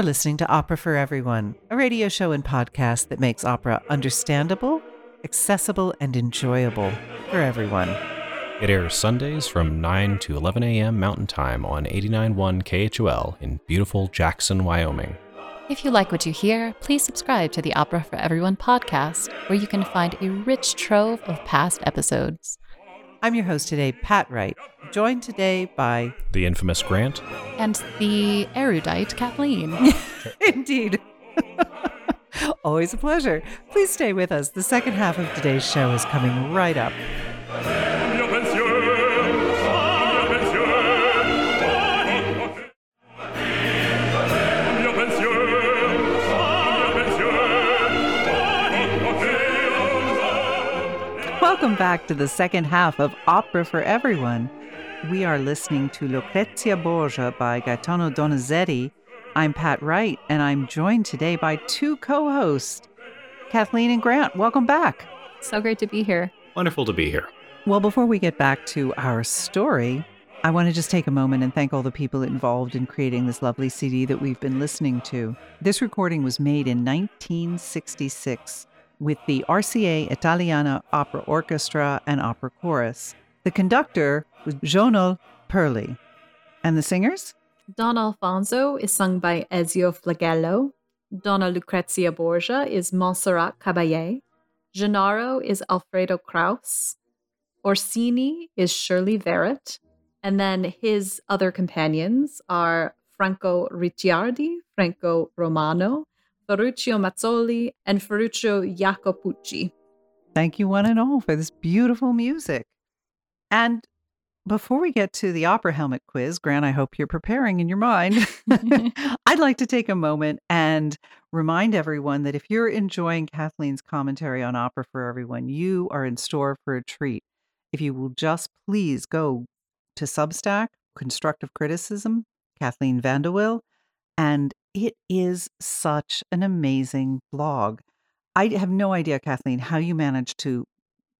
You're listening to Opera for Everyone, a radio show and podcast that makes opera understandable, accessible, and enjoyable for everyone. It airs Sundays from 9 to 11 a.m. Mountain Time on 89.1 KHOL in beautiful Jackson, Wyoming. If you like what you hear, please subscribe to the Opera for Everyone podcast, where you can find a rich trove of past episodes. I'm your host today, Pat Wright, joined today by the infamous Grant and the erudite Kathleen. Indeed. Always a pleasure. Please stay with us. The second half of today's show is coming right up. Welcome back to the second half of Opera for Everyone. We are listening to Lucrezia Borgia by Gaetano Donizetti. I'm Pat Wright, and I'm joined today by two co hosts, Kathleen and Grant. Welcome back. So great to be here. Wonderful to be here. Well, before we get back to our story, I want to just take a moment and thank all the people involved in creating this lovely CD that we've been listening to. This recording was made in 1966 with the RCA Italiana Opera Orchestra and Opera Chorus. The conductor was Jonel Perlea. And the singers? Don Alfonso is sung by Ezio Flagello. Donna Lucrezia Borgia is Montserrat Caballé. Gennaro is Alfredo Kraus. Orsini is Shirley Verrett. And then his other companions are Franco Ricciardi, Franco Romano, Ferruccio Mazzoli, and Ferruccio Jacopucci. Thank you, one and all, for this beautiful music. And before we get to the opera helmet quiz, Grant, I hope you're preparing in your mind. I'd like to take a moment and remind everyone that if you're enjoying Kathleen's commentary on Opera for Everyone, you are in store for a treat. If you will just please go to Substack, Constructive Criticism, Kathleen Van De Wille, and it is such an amazing blog. I have no idea, Kathleen, how you manage to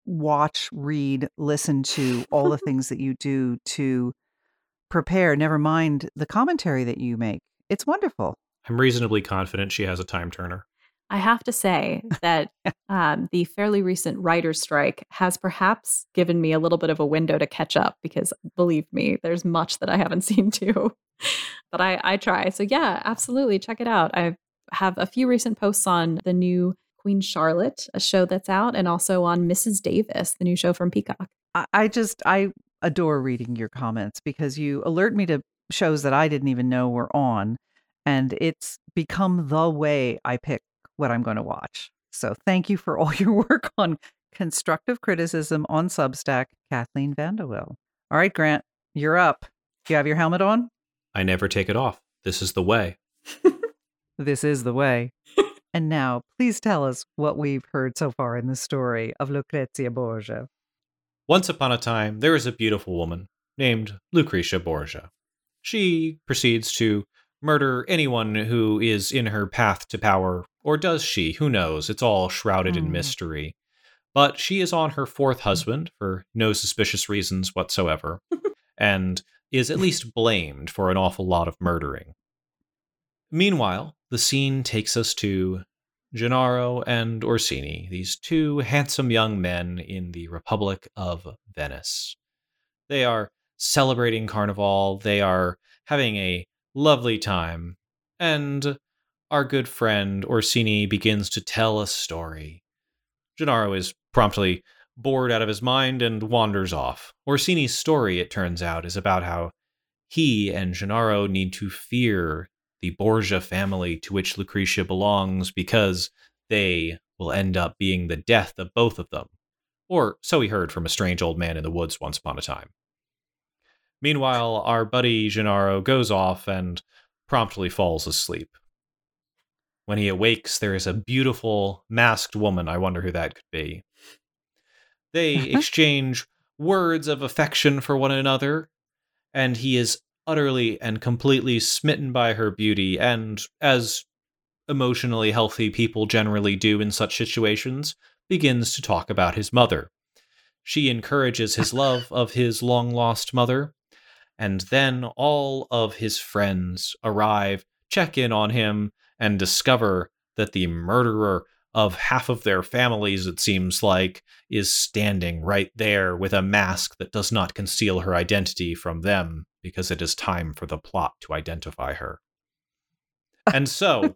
watch, read, listen to all the things that you do to prepare, never mind the commentary that you make. It's wonderful. I'm reasonably confident she has a time turner. I have to say that um, the fairly recent writer's strike has perhaps given me a little bit of a window to catch up because believe me, there's much that I haven't seen too. but I, I try. So, yeah, absolutely. Check it out. I have a few recent posts on the new Queen Charlotte, a show that's out, and also on Mrs. Davis, the new show from Peacock. I, I just, I adore reading your comments because you alert me to shows that I didn't even know were on. And it's become the way I pick what I'm going to watch. So thank you for all your work on constructive criticism on Substack, Kathleen Van De Wille. All right, Grant, you're up. Do you have your helmet on? I never take it off. This is the way. this is the way. and now, please tell us what we've heard so far in the story of Lucrezia Borgia. Once upon a time, there was a beautiful woman named Lucretia Borgia. She proceeds to murder anyone who is in her path to power, or does she? Who knows? It's all shrouded mm. in hmm. mystery. But she is on her fourth husband for no suspicious reasons whatsoever, and is at least blamed for an awful lot of murdering. Meanwhile, the scene takes us to Gennaro and Orsini, these two handsome young men in the Republic of Venice. They are celebrating Carnival, they are having a lovely time. And our good friend Orsini begins to tell a story. Gennaro is promptly bored out of his mind and wanders off. Orsini's story, it turns out, is about how he and Gennaro need to fear the Borgia family to which Lucretia belongs because they will end up being the death of both of them. Or so he heard from a strange old man in the woods once upon a time. Meanwhile, our buddy Gennaro goes off and promptly falls asleep. When he awakes, there is a beautiful masked woman. I wonder who that could be. They exchange words of affection for one another, and he is utterly and completely smitten by her beauty, and as emotionally healthy people generally do in such situations, begins to talk about his mother. She encourages his love of his long lost mother, and then all of his friends arrive check in on him and discover that the murderer of half of their families, it seems like, is standing right there with a mask that does not conceal her identity from them because it is time for the plot to identify her. And so,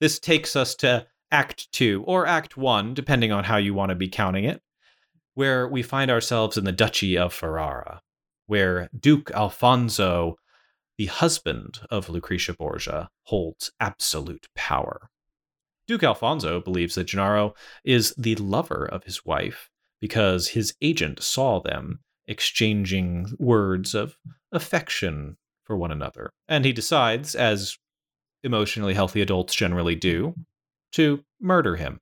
this takes us to Act 2 or Act 1, depending on how you want to be counting it, where we find ourselves in the Duchy of Ferrara, where Duke Alfonso, the husband of Lucretia Borgia, holds absolute power. Duke Alfonso believes that Gennaro is the lover of his wife because his agent saw them exchanging words of affection for one another. And he decides, as emotionally healthy adults generally do, to murder him.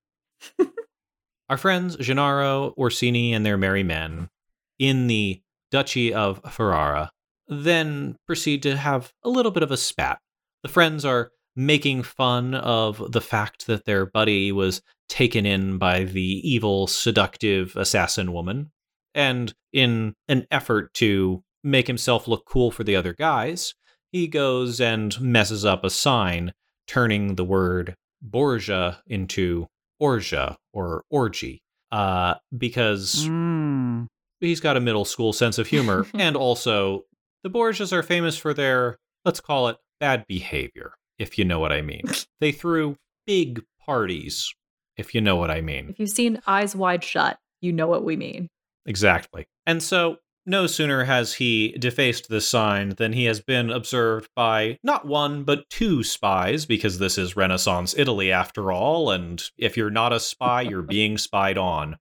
Our friends Gennaro, Orsini, and their merry men in the Duchy of Ferrara then proceed to have a little bit of a spat. The friends are making fun of the fact that their buddy was taken in by the evil, seductive assassin woman. And in an effort to make himself look cool for the other guys, he goes and messes up a sign, turning the word Borgia into Orgia or orgy, uh, because mm. He's got a middle school sense of humor. and also, the Borgias are famous for their, let's call it, bad behavior, if you know what I mean. they threw big parties, if you know what I mean. If you've seen Eyes Wide Shut, you know what we mean. Exactly. And so no sooner has he defaced this sign than he has been observed by not one, but two spies, because this is Renaissance Italy after all, and if you're not a spy, you're being spied on.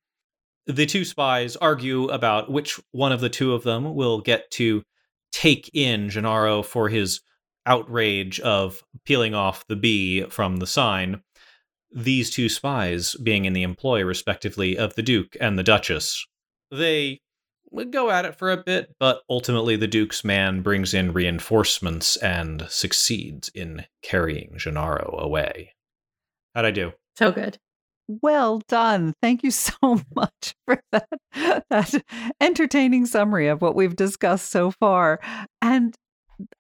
The two spies argue about which one of the two of them will get to take in Gennaro for his outrage of peeling off the B from the sign. These two spies being in the employ, respectively, of the Duke and the Duchess. They go at it for a bit, but ultimately the Duke's man brings in reinforcements and succeeds in carrying Gennaro away. How'd I do? So good. Well done. Thank you so much for that, that entertaining summary of what we've discussed so far. And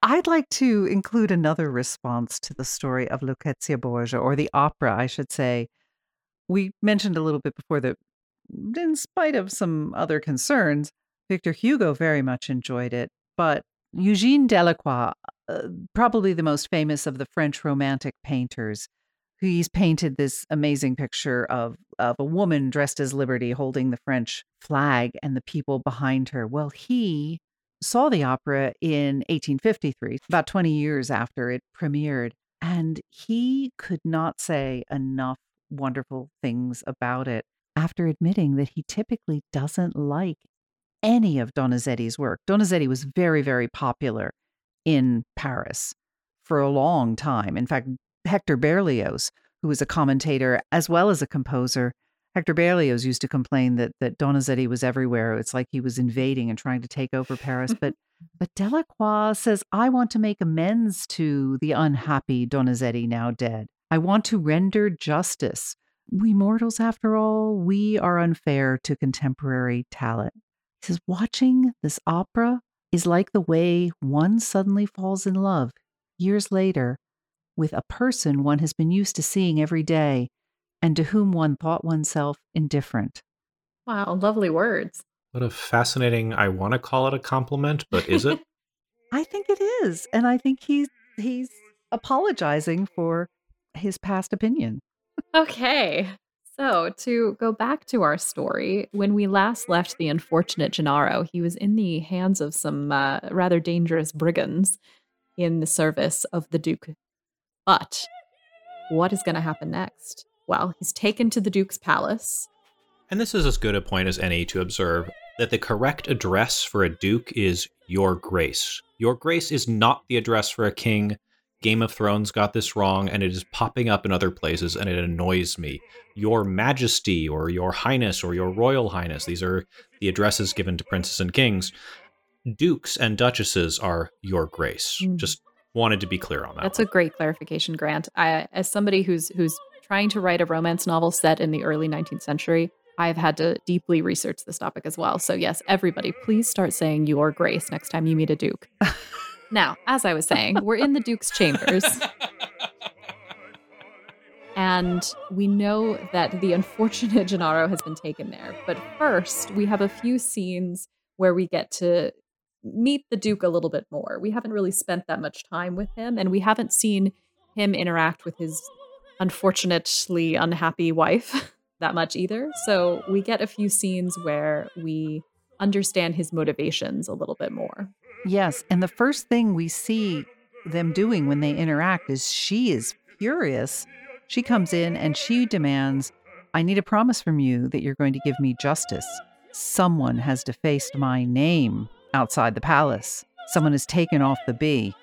I'd like to include another response to the story of Lucrezia Borgia, or the opera, I should say. We mentioned a little bit before that in spite of some other concerns, Victor Hugo very much enjoyed it. But Eugene Delacroix, uh, probably the most famous of the French Romantic painters, he's painted this amazing picture of, of a woman dressed as Liberty holding the French flag and the people behind her. Well, he saw the opera in 1853, about 20 years after it premiered, and he could not say enough wonderful things about it after admitting that he typically doesn't like any of Donizetti's work. Donizetti was very, very popular in Paris for a long time. In fact, Hector Berlioz, who was a commentator as well as a composer, Hector Berlioz used to complain that that Donizetti was everywhere. It's like he was invading and trying to take over Paris. but but Delacroix says, I want to make amends to the unhappy Donizetti now dead. I want to render justice we mortals, after all, we are unfair to contemporary talent. He says, watching this opera is like the way one suddenly falls in love years later with a person one has been used to seeing every day and to whom one thought oneself indifferent. Wow, lovely words. What a fascinating, I want to call it a compliment, but is it? I think it is. And I think he's he's apologizing for his past opinion. Okay. So, to go back to our story, when we last left the unfortunate Gennaro, he was in the hands of some uh, rather dangerous brigands in the service of the Duke. But what is going to happen next? Well, he's taken to the Duke's palace. And this is as good a point as any to observe that the correct address for a duke is Your Grace. Your Grace is not the address for a king. Game of Thrones got this wrong, and it is popping up in other places, and it annoys me. Your Majesty, or Your Highness, or Your Royal Highness. These are the addresses given to princes and kings. Dukes and duchesses are Your Grace. Mm. Just wanted to be clear on that. That's one. a great clarification, Grant. I, as somebody who's who's trying to write a romance novel set in the early 19th century, I've had to deeply research this topic as well. So yes, everybody, please start saying Your Grace next time you meet a duke. Now, as I was saying, we're in the Duke's chambers. and we know that the unfortunate Gennaro has been taken there. But first, we have a few scenes where we get to meet the Duke a little bit more. We haven't really spent that much time with him, and we haven't seen him interact with his unfortunately unhappy wife that much either. So we get a few scenes where we understand his motivations a little bit more. Yes. And the first thing we see them doing when they interact is she is furious. She comes in and she demands, I need a promise from you that you're going to give me justice. Someone has defaced my name outside the palace. Someone has taken off the bee.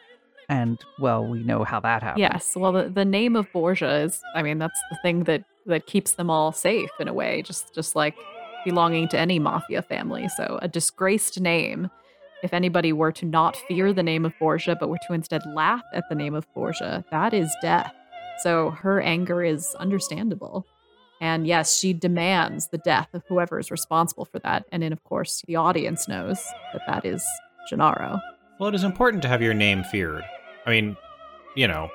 And well, we know how that happened. Yes. Well, the, the name of Borgia is, I mean, that's the thing that, that keeps them all safe in a way, just, just like belonging to any mafia family. So a disgraced name if anybody were to not fear the name of Borgia, but were to instead laugh at the name of Borgia, that is death. So her anger is understandable. And yes, she demands the death of whoever is responsible for that. And then, of course, the audience knows that that is Gennaro. Well, it is important to have your name feared. I mean, you know,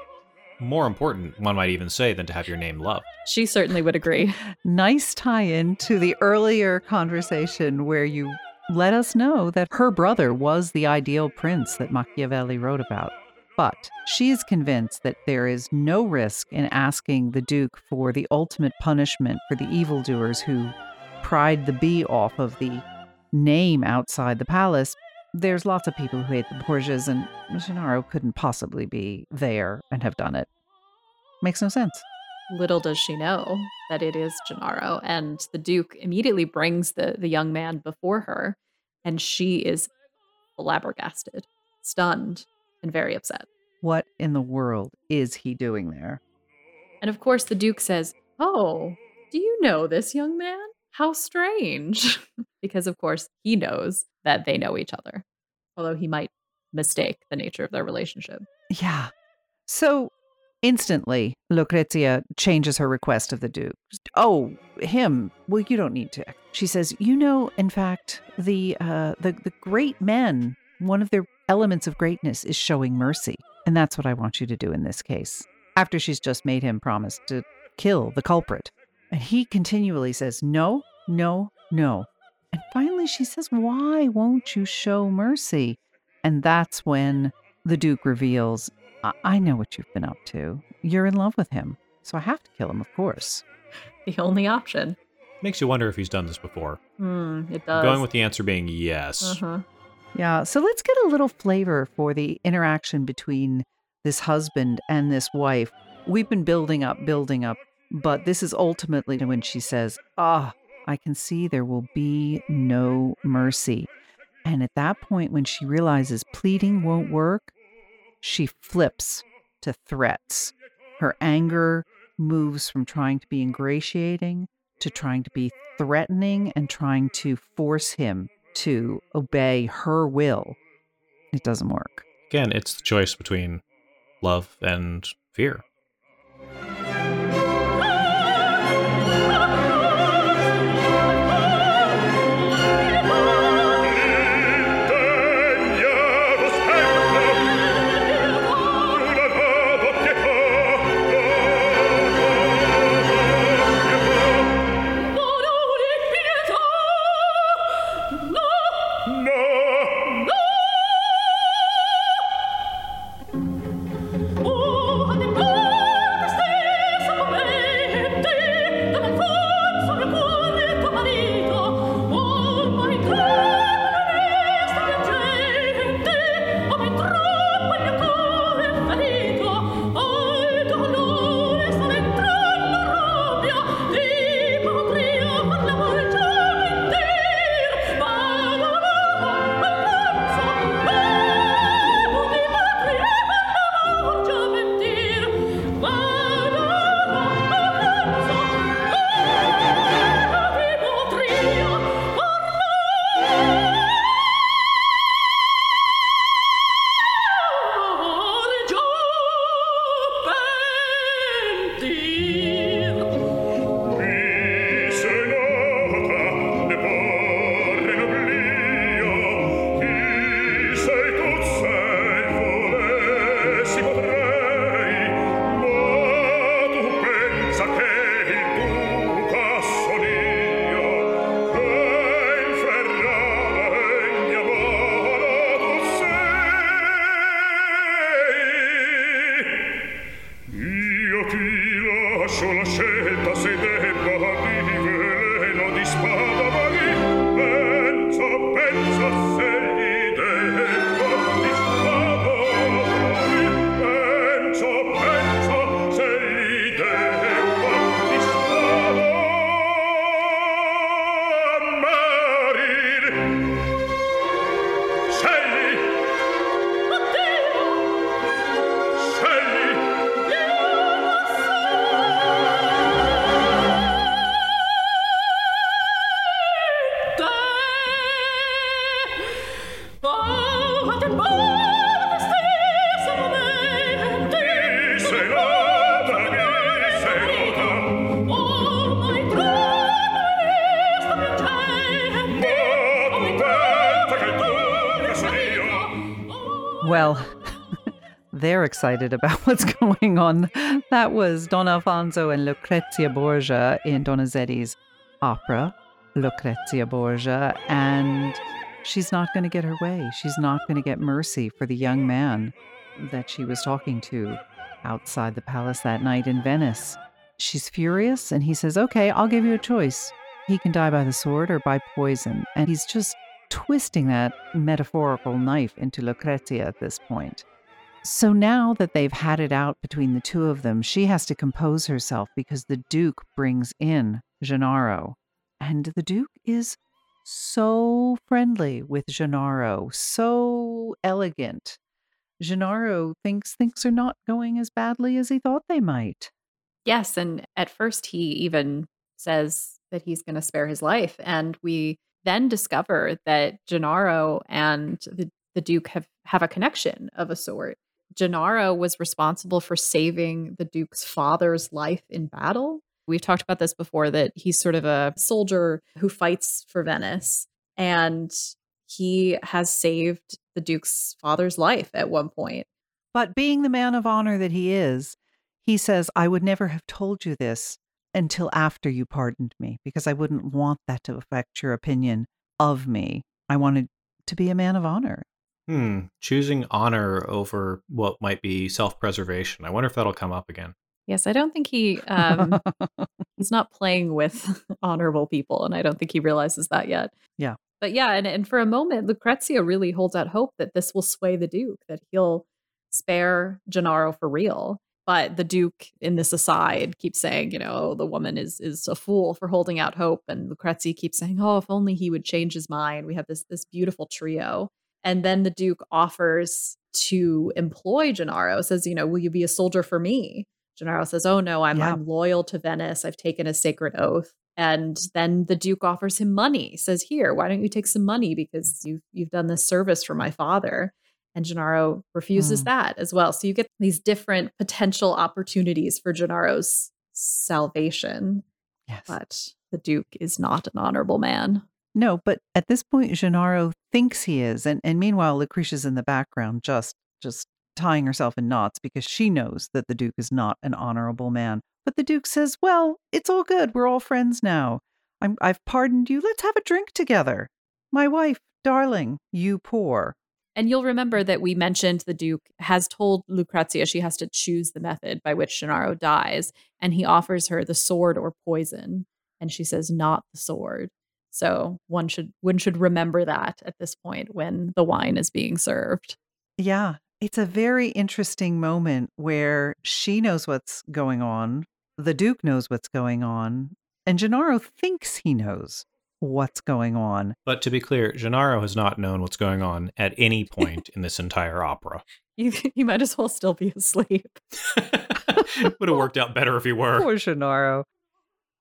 more important, one might even say, than to have your name loved. She certainly would agree. nice tie in to the earlier conversation where you let us know that her brother was the ideal prince that Machiavelli wrote about. But she is convinced that there is no risk in asking the Duke for the ultimate punishment for the evildoers who pried the bee off of the name outside the palace. There's lots of people who hate the Borgias, and Gennaro couldn't possibly be there and have done it. Makes no sense. Little does she know that it is Gennaro. And the Duke immediately brings the, the young man before her, and she is flabbergasted, stunned, and very upset. What in the world is he doing there? And of course, the Duke says, Oh, do you know this young man? How strange. because, of course, he knows that they know each other, although he might mistake the nature of their relationship. Yeah. So Instantly, Lucrezia changes her request of the Duke. Oh, him. Well, you don't need to. She says, "You know, in fact, the uh, the the great men. One of their elements of greatness is showing mercy, and that's what I want you to do in this case." After she's just made him promise to kill the culprit, and he continually says, "No, no, no." And finally, she says, "Why won't you show mercy?" And that's when the Duke reveals I-, I know what you've been up to. You're in love with him, so I have to kill him, of course. The only option. Makes you wonder if he's done this before. Mm, it does. Going with the answer being yes. Uh-huh. Yeah, so let's get a little flavor for the interaction between this husband and this wife. We've been building up, building up, but this is ultimately when she says, Ah, I can see there will be no mercy. And at that point, when she realizes pleading won't work, she flips to threats. Her anger moves from trying to be ingratiating to trying to be threatening and trying to force him to obey her will. It doesn't work. Again, it's the choice between love and fear. thee. Excited about what's going on. That was Don Alfonso and Lucrezia Borgia in Donizetti's opera, Lucrezia Borgia, and she's not going to get her way. She's not going to get mercy for the young man that she was talking to outside the palace that night in Venice. She's furious, and he says, Okay, I'll give you a choice. He can die by the sword or by poison. And he's just twisting that metaphorical knife into Lucrezia at this point. So now that they've had it out between the two of them, she has to compose herself because the Duke brings in Gennaro. And the Duke is so friendly with Gennaro, so elegant. Gennaro thinks things are not going as badly as he thought they might. Yes. And at first, he even says that he's going to spare his life. And we then discover that Gennaro and the, the Duke have, have a connection of a sort. Gennaro was responsible for saving the Duke's father's life in battle. We've talked about this before that he's sort of a soldier who fights for Venice and he has saved the Duke's father's life at one point. But being the man of honor that he is, he says, I would never have told you this until after you pardoned me because I wouldn't want that to affect your opinion of me. I wanted to be a man of honor. Hmm. Choosing honor over what might be self preservation. I wonder if that'll come up again. Yes, I don't think he um he's not playing with honorable people, and I don't think he realizes that yet. Yeah. But yeah, and, and for a moment, Lucrezia really holds out hope that this will sway the Duke, that he'll spare Gennaro for real. But the Duke, in this aside, keeps saying, you know, the woman is is a fool for holding out hope. And Lucrezia keeps saying, oh, if only he would change his mind. We have this this beautiful trio. And then the Duke offers to employ Gennaro, says, you know, will you be a soldier for me? Gennaro says, oh, no, I'm, yeah. I'm loyal to Venice. I've taken a sacred oath. And then the Duke offers him money, says, here, why don't you take some money because you've, you've done this service for my father. And Gennaro refuses mm. that as well. So you get these different potential opportunities for Gennaro's salvation. Yes. But the Duke is not an honorable man. No, but at this point, Gennaro thinks he is, and, and meanwhile, Lucretia's in the background, just just tying herself in knots because she knows that the Duke is not an honorable man. But the Duke says, "Well, it's all good. We're all friends now. I'm, I've pardoned you. Let's have a drink together. My wife, darling, you poor." And you'll remember that we mentioned the Duke has told Lucrezia she has to choose the method by which Gennaro dies, and he offers her the sword or poison, and she says, "Not the sword." So one should one should remember that at this point when the wine is being served. Yeah, it's a very interesting moment where she knows what's going on, the Duke knows what's going on, and Gennaro thinks he knows what's going on. But to be clear, Gennaro has not known what's going on at any point in this entire opera. You, you might as well still be asleep. Would have worked out better if he were. Poor Gennaro.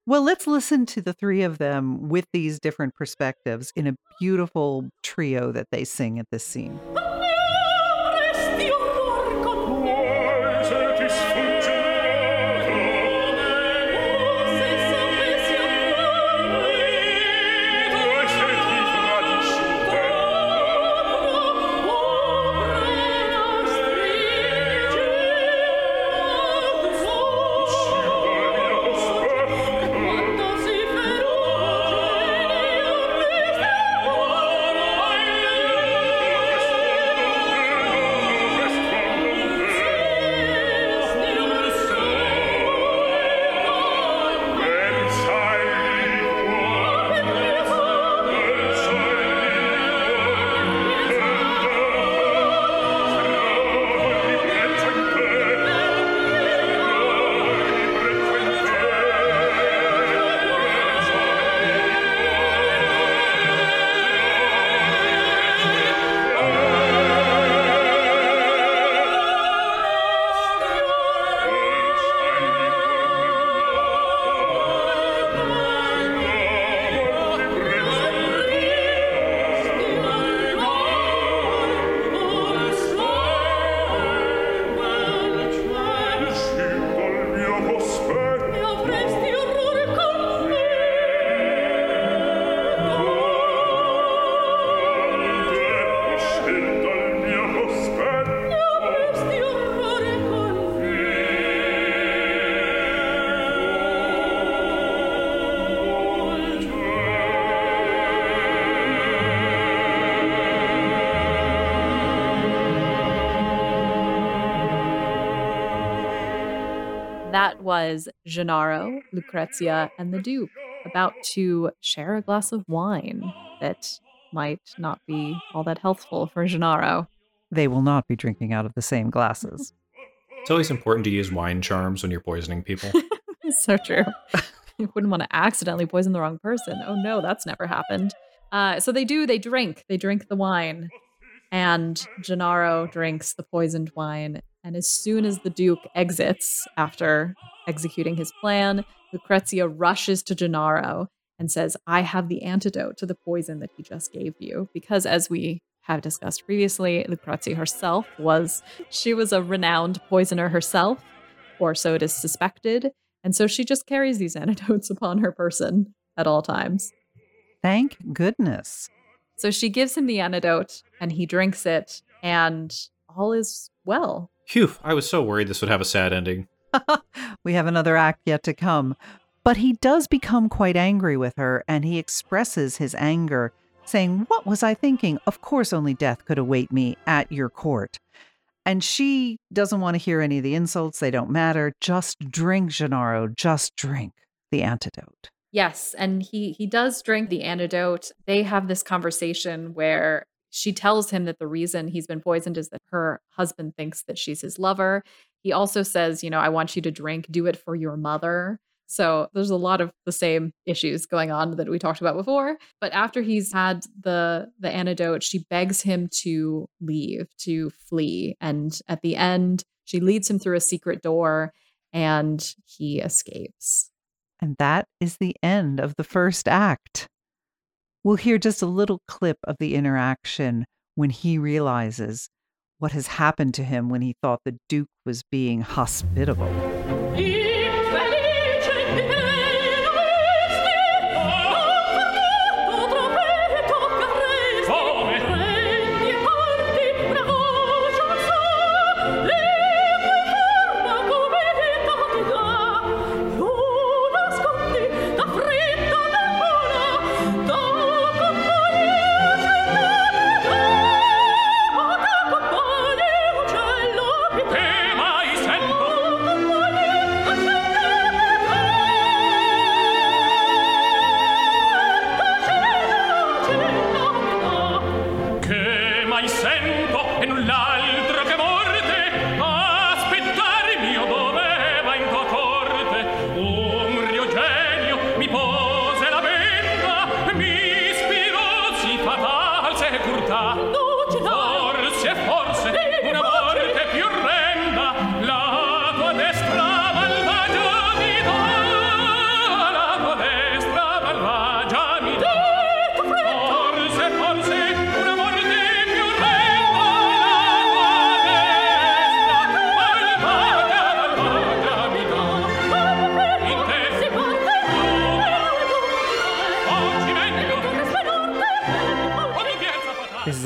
Well, let's listen to the three of them with these different perspectives in a beautiful trio that they sing at this scene. Gennaro, Lucrezia, and the Duke about to share a glass of wine that might not be all that healthful for Gennaro. They will not be drinking out of the same glasses. It's always important to use wine charms when you're poisoning people. so true. you wouldn't want to accidentally poison the wrong person. Oh no, that's never happened. Uh, so they do, they drink. They drink the wine. And Gennaro drinks the poisoned wine. And as soon as the Duke exits after executing his plan, Lucrezia rushes to Gennaro and says, I have the antidote to the poison that he just gave you. Because as we have discussed previously, Lucrezia herself was, she was a renowned poisoner herself, or so it is suspected. And so she just carries these antidotes upon her person at all times. Thank goodness. So she gives him the antidote and he drinks it, and all is well. Phew, I was so worried this would have a sad ending. we have another act yet to come. But he does become quite angry with her, and he expresses his anger, saying, What was I thinking? Of course, only death could await me at your court. And she doesn't want to hear any of the insults, they don't matter. Just drink, Gennaro, just drink the antidote. Yes, and he he does drink the antidote. They have this conversation where she tells him that the reason he's been poisoned is that her husband thinks that she's his lover. He also says, you know, I want you to drink, do it for your mother. So there's a lot of the same issues going on that we talked about before. But after he's had the the antidote, she begs him to leave, to flee. And at the end, she leads him through a secret door and he escapes. And that is the end of the first act. We'll hear just a little clip of the interaction when he realizes what has happened to him when he thought the Duke was being hospitable.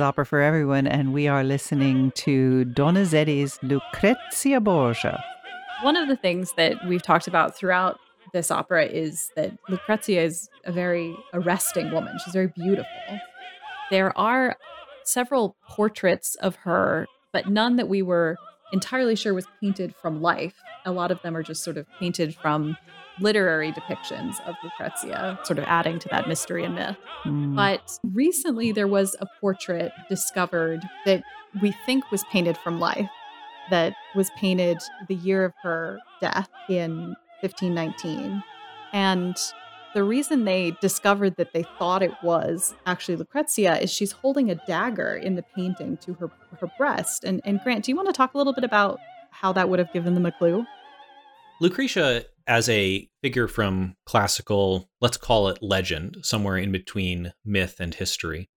Opera for Everyone, and we are listening to Donizetti's Lucrezia Borgia. One of the things that we've talked about throughout this opera is that Lucrezia is a very arresting woman. She's very beautiful. There are several portraits of her, but none that we were entirely sure was painted from life. A lot of them are just sort of painted from literary depictions of Lucrezia, sort of adding to that mystery and myth. Mm. But recently there was a portrait discovered that we think was painted from life, that was painted the year of her death in 1519. And the reason they discovered that they thought it was actually Lucrezia is she's holding a dagger in the painting to her her breast. And and Grant, do you want to talk a little bit about how that would have given them a clue? Lucretia as a figure from classical, let's call it legend, somewhere in between myth and history,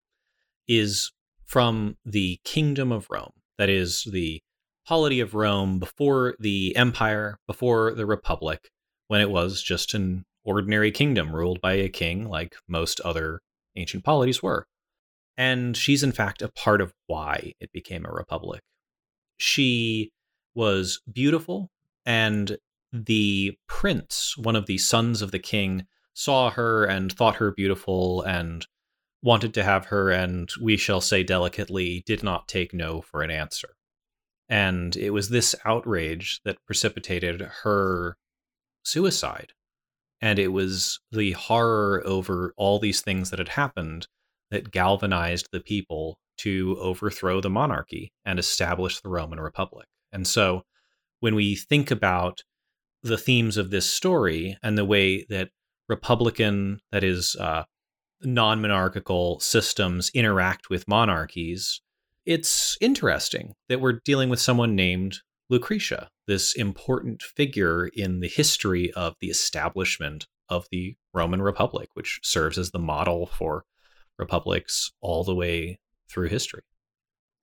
is from the kingdom of Rome. That is the polity of Rome before the empire, before the republic, when it was just an ordinary kingdom ruled by a king like most other ancient polities were. And she's in fact a part of why it became a republic. She was beautiful and the prince, one of the sons of the king, saw her and thought her beautiful and wanted to have her, and we shall say delicately, did not take no for an answer. And it was this outrage that precipitated her suicide. And it was the horror over all these things that had happened that galvanized the people to overthrow the monarchy and establish the Roman Republic. And so when we think about the themes of this story and the way that republican, that is, uh, non monarchical systems interact with monarchies, it's interesting that we're dealing with someone named Lucretia, this important figure in the history of the establishment of the Roman Republic, which serves as the model for republics all the way through history.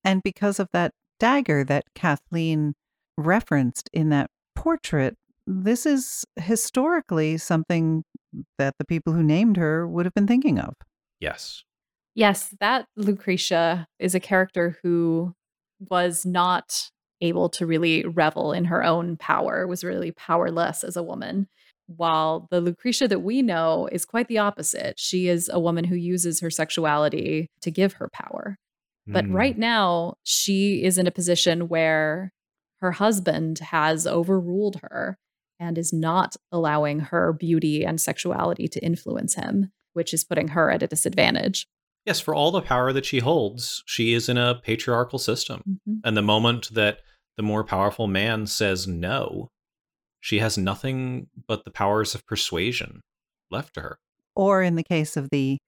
And because of that dagger that Kathleen referenced in that portrait, this is historically something that the people who named her would have been thinking of. Yes. Yes, that Lucretia is a character who was not able to really revel in her own power, was really powerless as a woman. While the Lucretia that we know is quite the opposite. She is a woman who uses her sexuality to give her power. But mm. right now, she is in a position where her husband has overruled her and is not allowing her beauty and sexuality to influence him, which is putting her at a disadvantage. Yes, for all the power that she holds, she is in a patriarchal system. Mm-hmm. And the moment that the more powerful man says no, she has nothing but the powers of persuasion left to her. Or in the case of the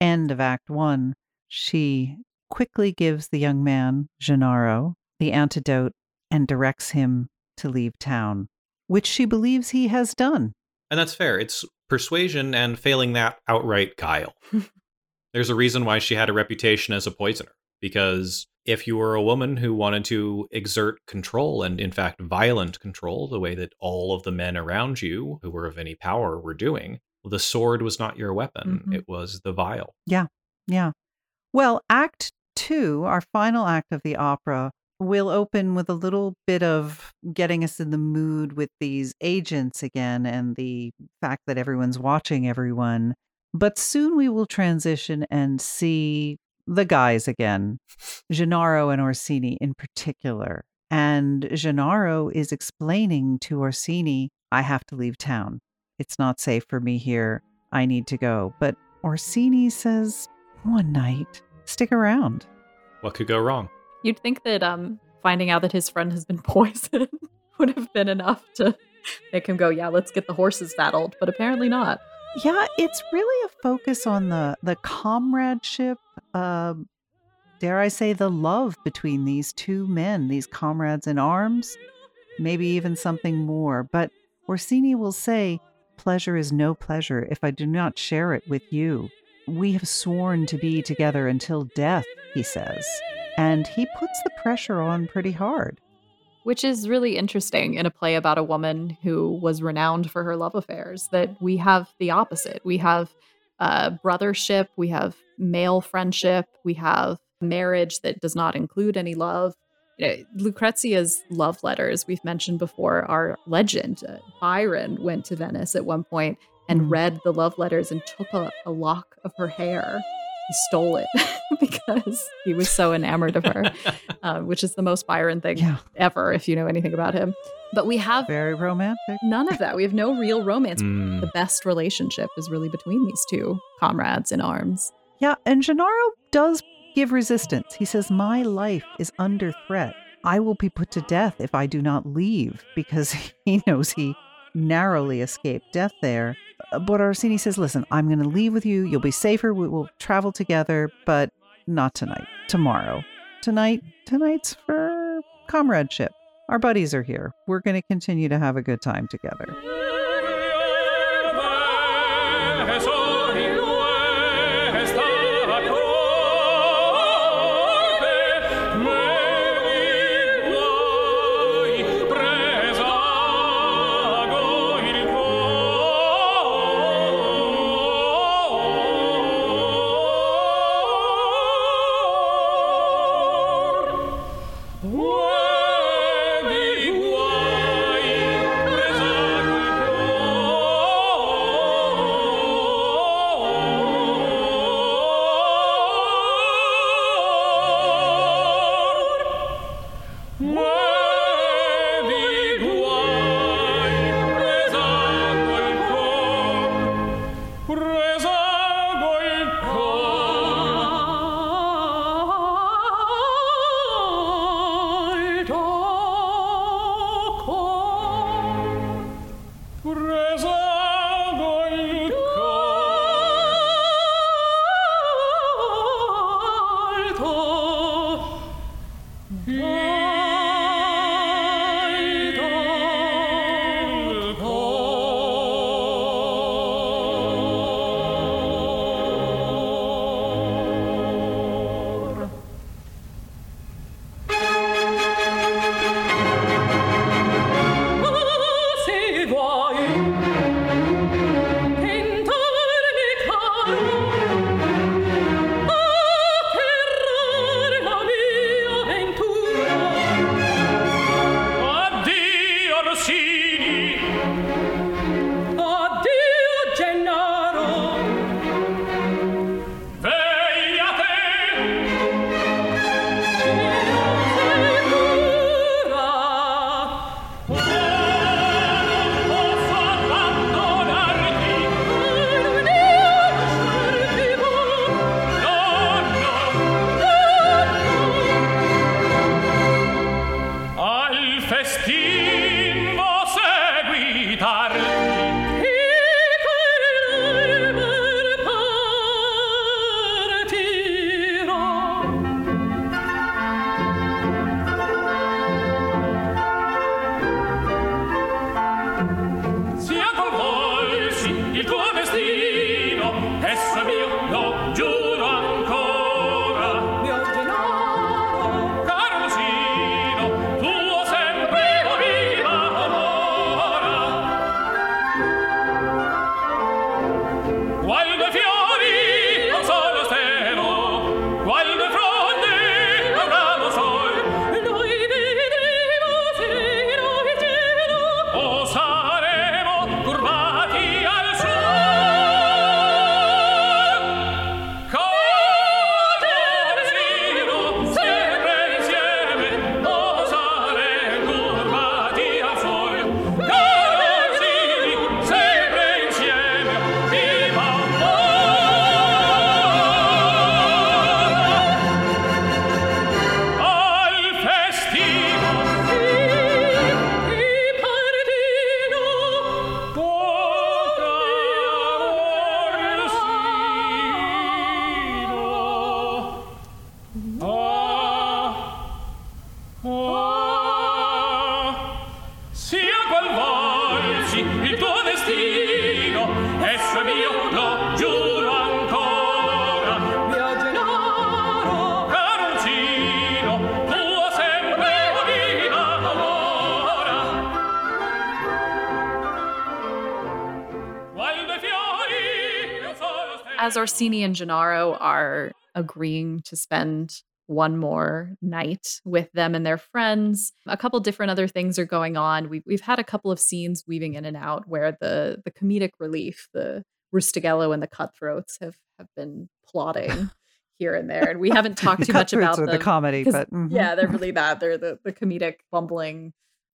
end of Act One, she quickly gives the young man, Gennaro, the antidote and directs him to leave town, which she believes he has done. And that's fair. It's persuasion and failing that outright guile. There's a reason why she had a reputation as a poisoner, because if you were a woman who wanted to exert control and, in fact, violent control, the way that all of the men around you who were of any power were doing, the sword was not your weapon. Mm-hmm. It was the vial. Yeah. Yeah. Well, Act two, our final act of the opera, will open with a little bit of getting us in the mood with these agents again and the fact that everyone's watching everyone. But soon we will transition and see the guys again, Gennaro and Orsini in particular. And Gennaro is explaining to Orsini, I have to leave town. It's not safe for me here. I need to go. But Orsini says, one night, stick around. What could go wrong? You'd think that um, finding out that his friend has been poisoned would have been enough to make him go, "Yeah, let's get the horses saddled," but apparently not. Yeah, it's really a focus on the the comradeship, uh, dare I say, the love between these two men, these comrades in arms, maybe even something more. But Orsini will say, "Pleasure is no pleasure if I do not share it with you." We have sworn to be together until death, he says. And he puts the pressure on pretty hard. Which is really interesting in a play about a woman who was renowned for her love affairs, that we have the opposite. We have uh, brothership, we have male friendship, we have marriage that does not include any love. You know, Lucrezia's love letters, we've mentioned before, are legend. Uh, Byron went to Venice at one point and mm. read the love letters and took a, a lock of her hair. He stole it because he was so enamored of her, uh, which is the most Byron thing yeah. ever, if you know anything about him. But we have very romantic. None of that. We have no real romance. Mm. The best relationship is really between these two comrades in arms. Yeah, and Gennaro does give resistance. He says, My life is under threat. I will be put to death if I do not leave because he knows he narrowly escaped death there. Uh, but Orsini says, Listen, I'm going to leave with you. You'll be safer. We will travel together, but not tonight. Tomorrow. Tonight, tonight's for comradeship. Our buddies are here. We're going to continue to have a good time together. Orsini and Gennaro are agreeing to spend one more night with them and their friends. A couple different other things are going on. We've, we've had a couple of scenes weaving in and out where the, the comedic relief, the Rustighello and the Cutthroats have, have been plotting here and there. And we haven't talked too much about the comedy, but mm-hmm. yeah, they're really that. They're the, the comedic bumbling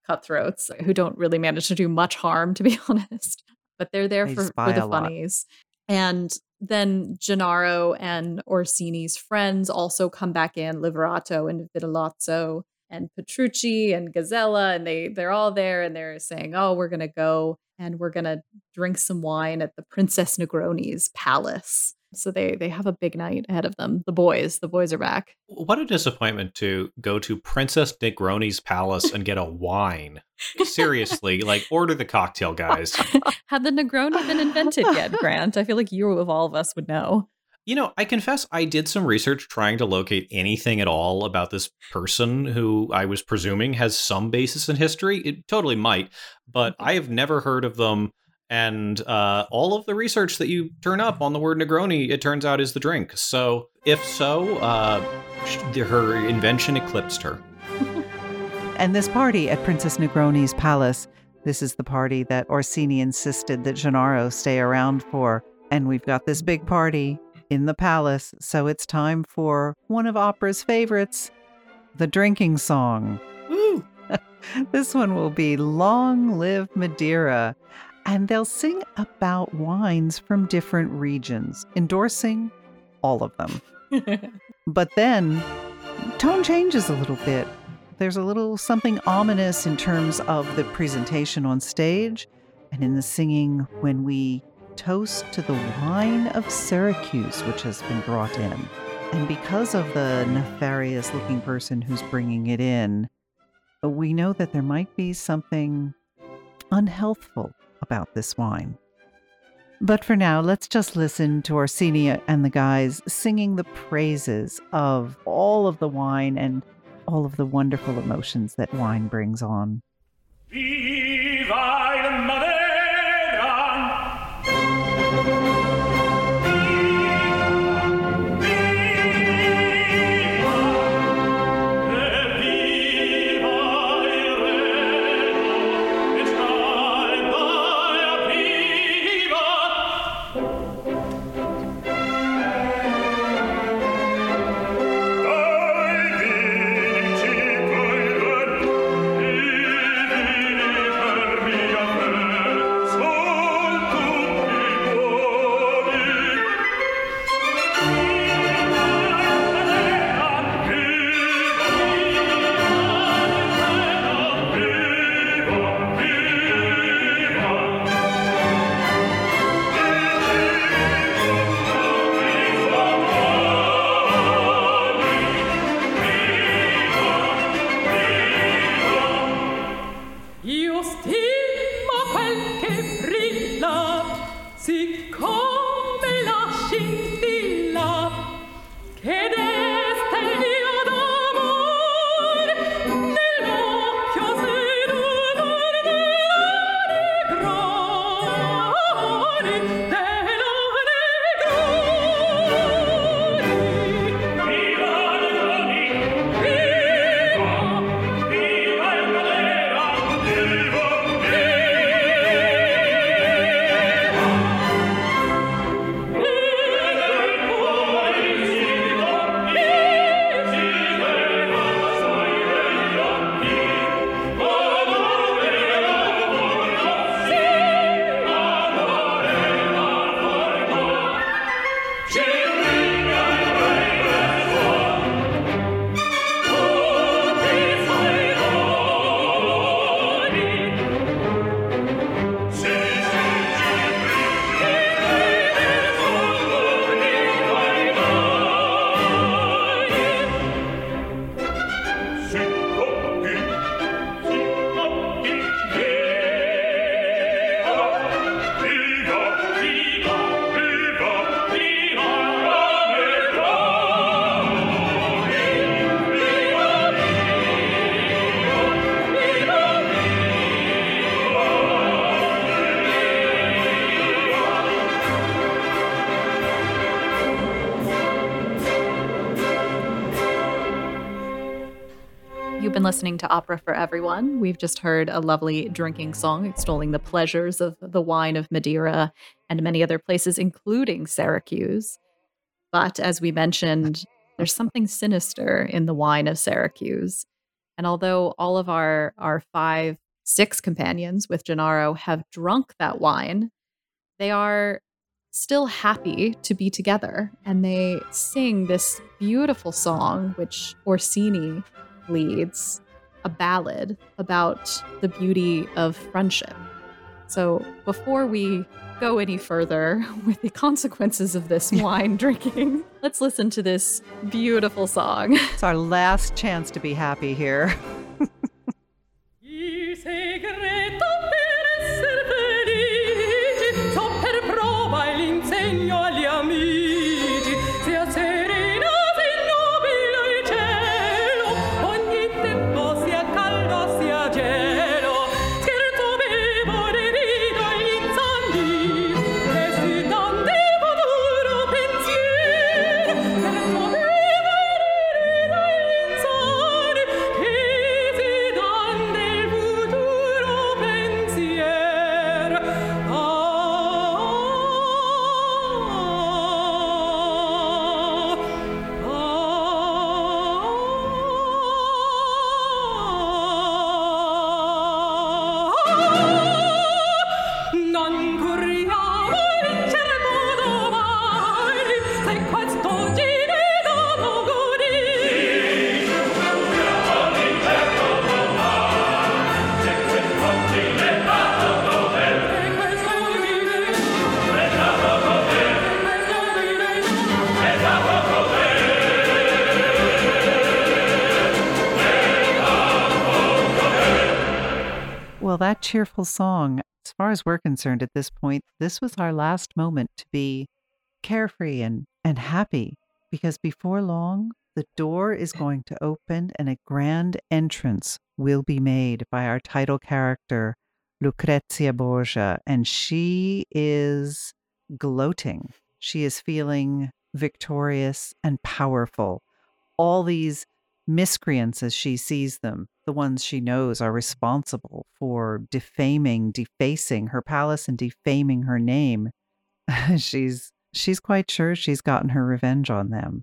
cutthroats who don't really manage to do much harm, to be honest. But they're there they for, for the funnies. And then Gennaro and Orsini's friends also come back in, Liverotto and Vitellozzo and Petrucci and Gazella, and they they're all there and they're saying, "Oh, we're gonna go and we're gonna drink some wine at the Princess Negroni's palace." So they they have a big night ahead of them. The boys, the boys are back. What a disappointment to go to Princess Negroni's palace and get a wine. Seriously, like order the cocktail, guys. Had the Negroni been invented yet, Grant? I feel like you of all of us would know. You know, I confess I did some research trying to locate anything at all about this person who I was presuming has some basis in history. It totally might, but mm-hmm. I have never heard of them and uh, all of the research that you turn up on the word Negroni, it turns out, is the drink. So, if so, uh, her invention eclipsed her. and this party at Princess Negroni's palace, this is the party that Orsini insisted that Gennaro stay around for. And we've got this big party in the palace, so it's time for one of opera's favorites, the drinking song. Woo! this one will be Long Live Madeira and they'll sing about wines from different regions, endorsing all of them. but then tone changes a little bit. There's a little something ominous in terms of the presentation on stage and in the singing when we toast to the wine of Syracuse, which has been brought in. And because of the nefarious looking person who's bringing it in, we know that there might be something unhealthful about this wine. But for now, let's just listen to Orsini and the guys singing the praises of all of the wine and all of the wonderful emotions that wine brings on. Viva You've been listening to Opera for Everyone. We've just heard a lovely drinking song extolling the pleasures of the wine of Madeira and many other places, including Syracuse. But as we mentioned, there's something sinister in the wine of Syracuse. And although all of our, our five, six companions with Gennaro have drunk that wine, they are still happy to be together. And they sing this beautiful song, which Orsini leads a ballad about the beauty of friendship. So before we go any further with the consequences of this wine drinking, let's listen to this beautiful song. It's our last chance to be happy here. Cheerful song, as far as we're concerned at this point, this was our last moment to be carefree and, and happy because before long, the door is going to open and a grand entrance will be made by our title character, Lucrezia Borgia. And she is gloating. She is feeling victorious and powerful. All these miscreants as she sees them, the ones she knows are responsible for defaming, defacing her palace and defaming her name. she's she's quite sure she's gotten her revenge on them.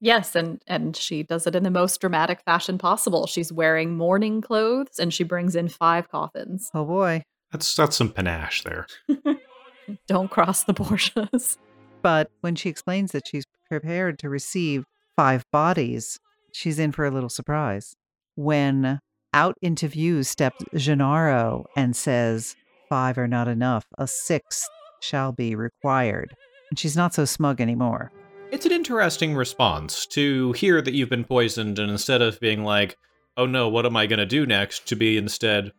Yes, and and she does it in the most dramatic fashion possible. She's wearing mourning clothes and she brings in five coffins. Oh boy. That's that's some panache there. Don't cross the Borgias. But when she explains that she's prepared to receive five bodies, she's in for a little surprise. When out into view steps Gennaro and says, Five are not enough, a sixth shall be required. And she's not so smug anymore. It's an interesting response to hear that you've been poisoned, and instead of being like, oh no, what am I going to do next, to be instead,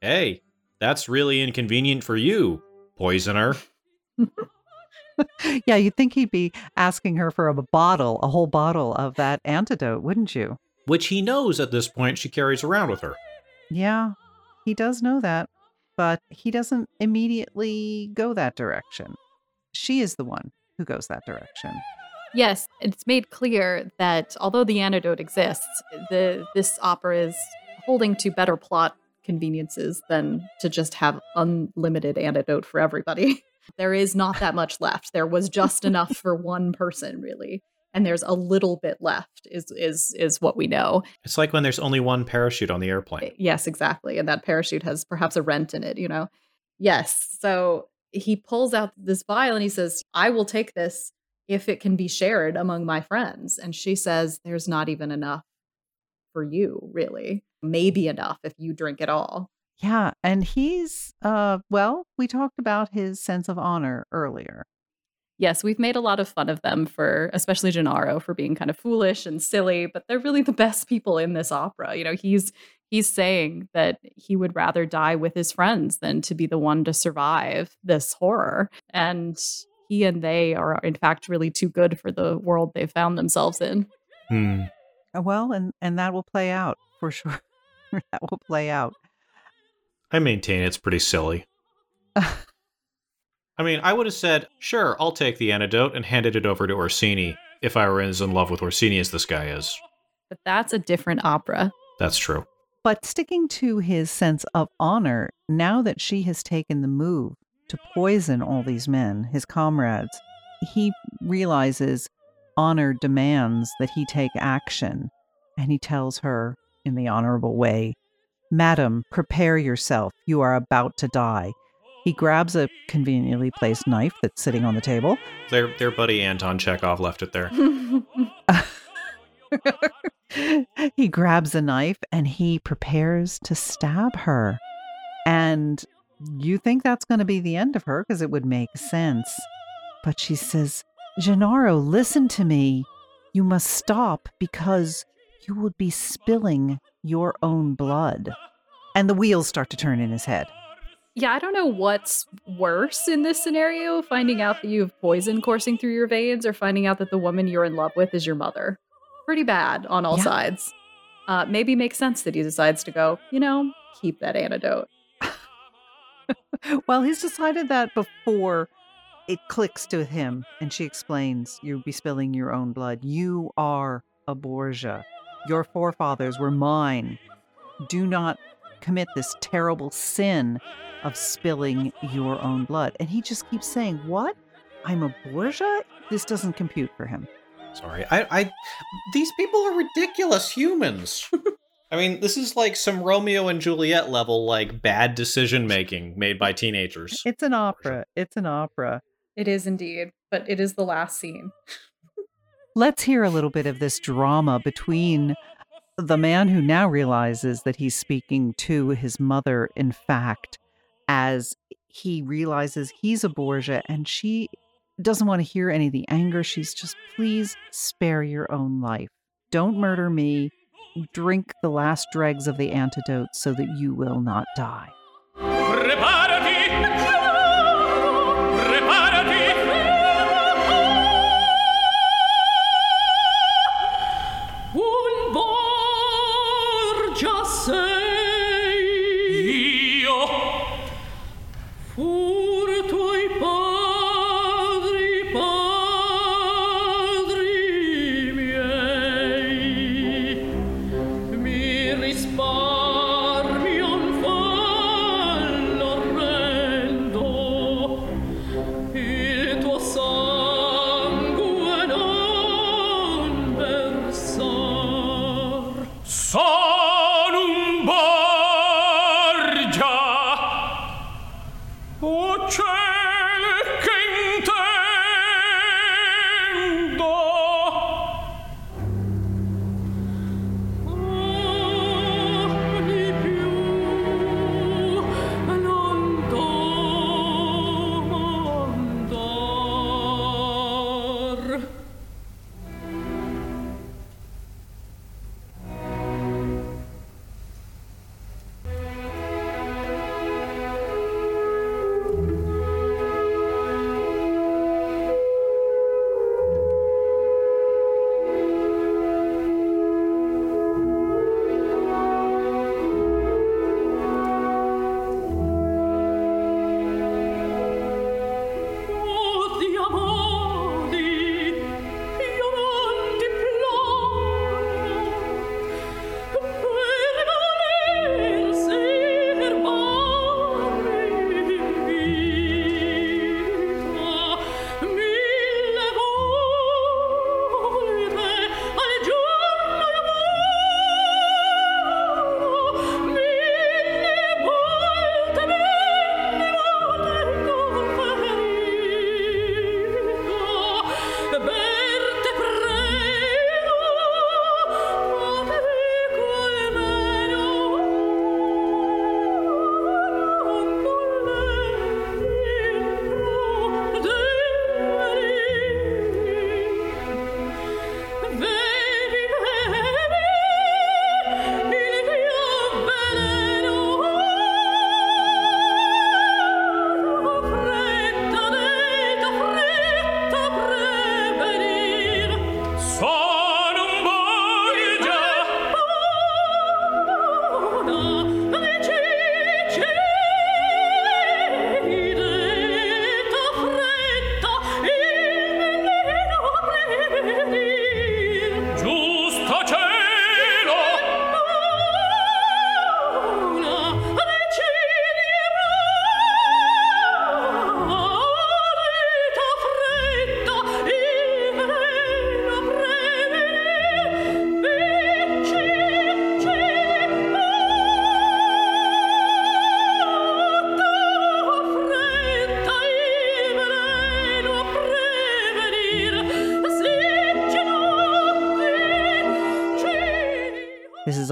hey, that's really inconvenient for you, poisoner. yeah, you'd think he'd be asking her for a bottle, a whole bottle of that antidote, wouldn't you? Which he knows at this point she carries around with her. Yeah, he does know that, but he doesn't immediately go that direction. She is the one who goes that direction. Yes, it's made clear that although the antidote exists, the this opera is holding to better plot conveniences than to just have unlimited antidote for everybody. There is not that much left. There was just enough for one person, really. And there's a little bit left is is is what we know. It's like when there's only one parachute on the airplane. Yes, exactly. And that parachute has perhaps a rent in it, you know. Yes. So he pulls out this vial and he says, "I will take this if it can be shared among my friends." And she says, "There's not even enough for you, really. Maybe enough if you drink it all." Yeah, and he's uh well, we talked about his sense of honor earlier. Yes, we've made a lot of fun of them for especially Gennaro for being kind of foolish and silly, but they're really the best people in this opera. You know, he's he's saying that he would rather die with his friends than to be the one to survive this horror. And he and they are in fact really too good for the world they've found themselves in. Hmm. Uh, well, and and that will play out for sure. that will play out. I maintain it's pretty silly. I mean, I would have said, sure, I'll take the antidote and handed it over to Orsini if I were as in love with Orsini as this guy is. But that's a different opera. That's true. But sticking to his sense of honor, now that she has taken the move to poison all these men, his comrades, he realizes honor demands that he take action. And he tells her in the honorable way, Madam, prepare yourself. You are about to die. He grabs a conveniently placed knife that's sitting on the table. Their their buddy Anton Chekhov left it there. he grabs a knife and he prepares to stab her. And you think that's going to be the end of her because it would make sense. But she says, Gennaro, listen to me. You must stop because you would be spilling your own blood. And the wheels start to turn in his head. Yeah, I don't know what's worse in this scenario finding out that you have poison coursing through your veins or finding out that the woman you're in love with is your mother. Pretty bad on all yeah. sides. Uh, maybe makes sense that he decides to go, you know, keep that antidote. well, he's decided that before it clicks to him and she explains, You'll be spilling your own blood. You are a Borgia. Your forefathers were mine. Do not commit this terrible sin of spilling your own blood. And he just keeps saying, What? I'm a Borgia? This doesn't compute for him. Sorry. I, I these people are ridiculous humans. I mean, this is like some Romeo and Juliet level, like bad decision making made by teenagers. It's an opera. It's an opera. It is indeed, but it is the last scene. Let's hear a little bit of this drama between the man who now realizes that he's speaking to his mother, in fact, as he realizes he's a Borgia and she doesn't want to hear any of the anger. She's just, please spare your own life. Don't murder me. Drink the last dregs of the antidote so that you will not die.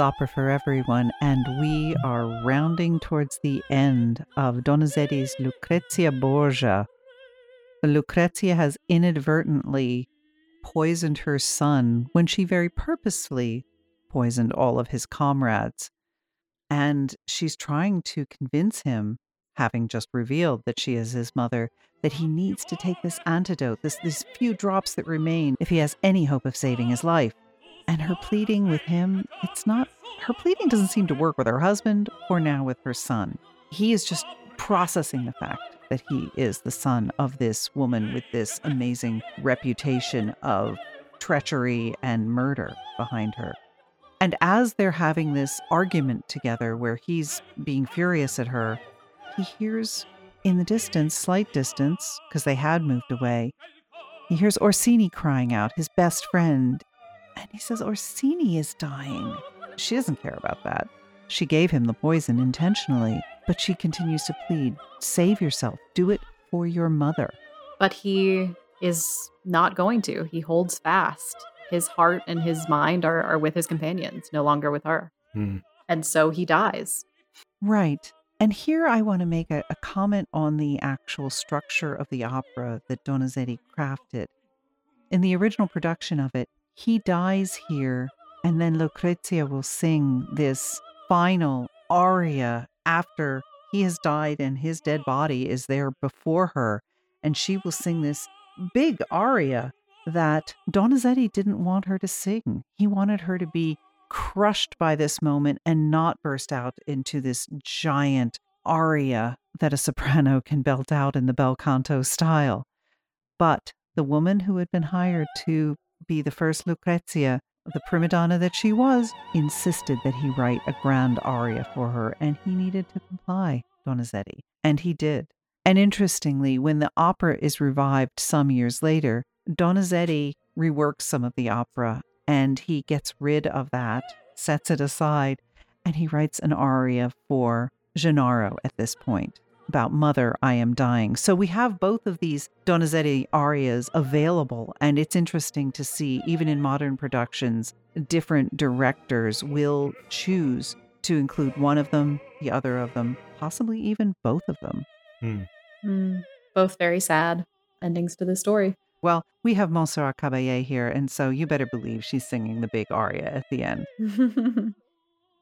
Opera for Everyone, and we are rounding towards the end of Donizetti's Lucrezia Borgia. Lucrezia has inadvertently poisoned her son when she very purposefully poisoned all of his comrades. And she's trying to convince him, having just revealed that she is his mother, that he needs to take this antidote, this few drops that remain, if he has any hope of saving his life. And her pleading with him, it's not her pleading doesn't seem to work with her husband or now with her son. He is just processing the fact that he is the son of this woman with this amazing reputation of treachery and murder behind her. And as they're having this argument together where he's being furious at her, he hears in the distance, slight distance, because they had moved away, he hears Orsini crying out, his best friend. And he says, Orsini is dying. She doesn't care about that. She gave him the poison intentionally, but she continues to plead, save yourself, do it for your mother. But he is not going to. He holds fast his heart and his mind are, are with his companions, no longer with her. Hmm. And so he dies. Right. And here I want to make a, a, comment on the actual structure of the opera that Donizetti crafted. In the original production of it, he dies here, and then Lucrezia will sing this final aria after he has died and his dead body is there before her. And she will sing this big aria that Donizetti didn't want her to sing. He wanted her to be crushed by this moment and not burst out into this giant aria that a soprano can belt out in the bel canto style. But the woman who had been hired to be the first Lucrezia, the prima donna that she was, insisted that he write a grand aria for her, and he needed to comply, Donizetti. And he did. And interestingly, when the opera is revived some years later, Donizetti reworks some of the opera and he gets rid of that, sets it aside, and he writes an aria for Gennaro at this point about Mother, I am dying. So we have both of these Donizetti arias available, and it's interesting to see, even in modern productions, different directors will choose to include one of them, the other of them, possibly even both of them. Mm. Mm, both very sad endings to the story. Well, we have Montserrat Caballé here, and so you better believe she's singing the big aria at the end.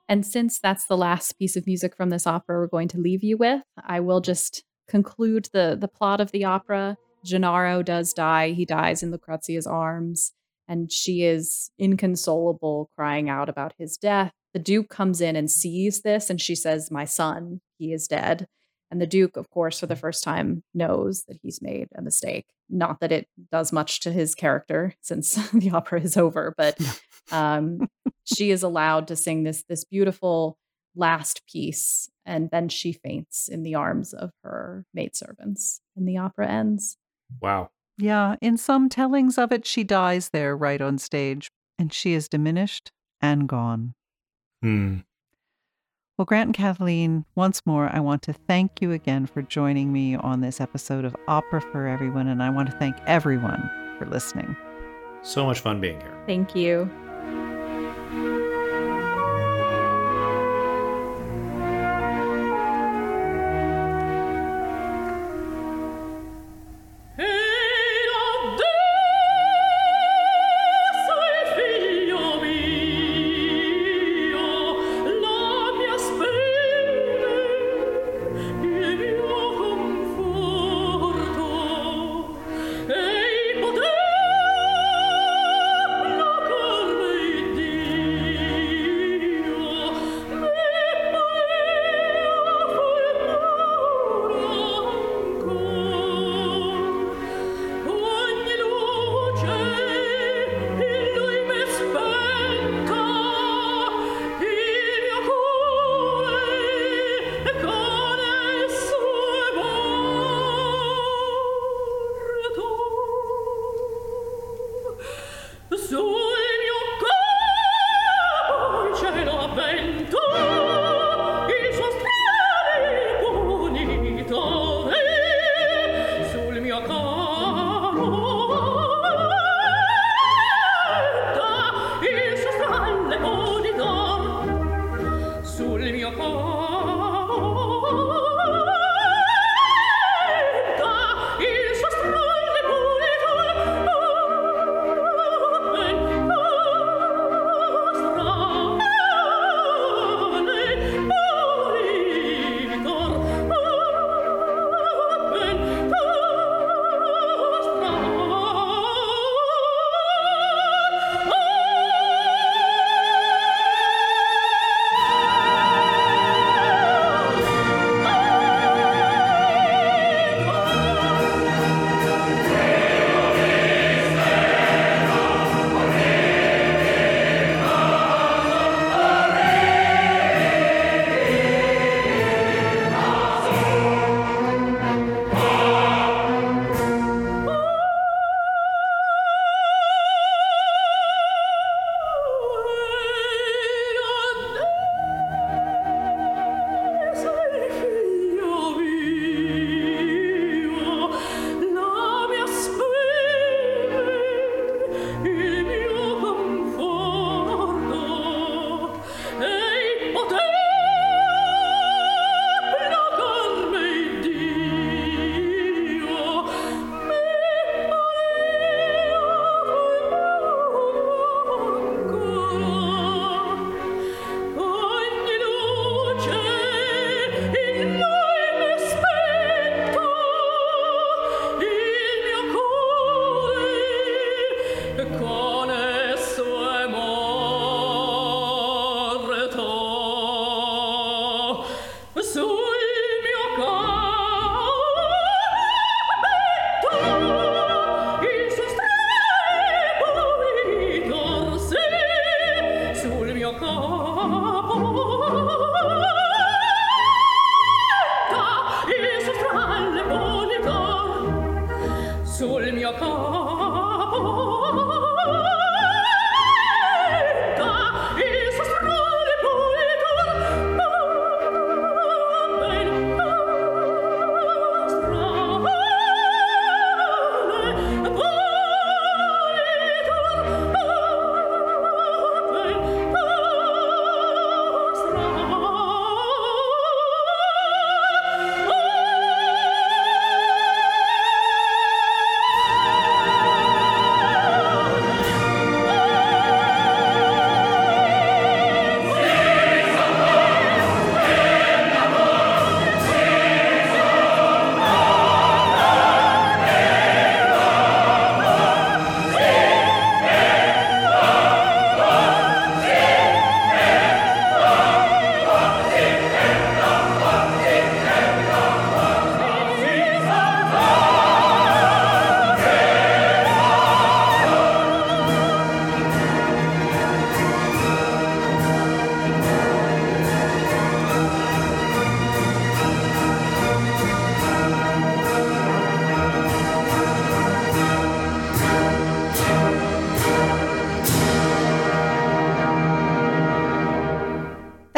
and since that's the last piece of music from this opera we're going to leave you with, I will just conclude the the plot of the opera. Gennaro does die. He dies in Lucrezia's arms, and she is inconsolable, crying out about his death. The Duke comes in and sees this, and she says, My son, he is dead. And the Duke, of course, for the first time knows that he's made a mistake. Not that it does much to his character since the opera is over, but um, she is allowed to sing this this beautiful last piece, and then she faints in the arms of her maidservants, and the opera ends. Wow. Yeah, in some tellings of it, she dies there right on stage, and she is diminished and gone. Hmm. Well, Grant and Kathleen, once more, I want to thank you again for joining me on this episode of Opera for Everyone, and I want to thank everyone for listening. So much fun being here. Thank you.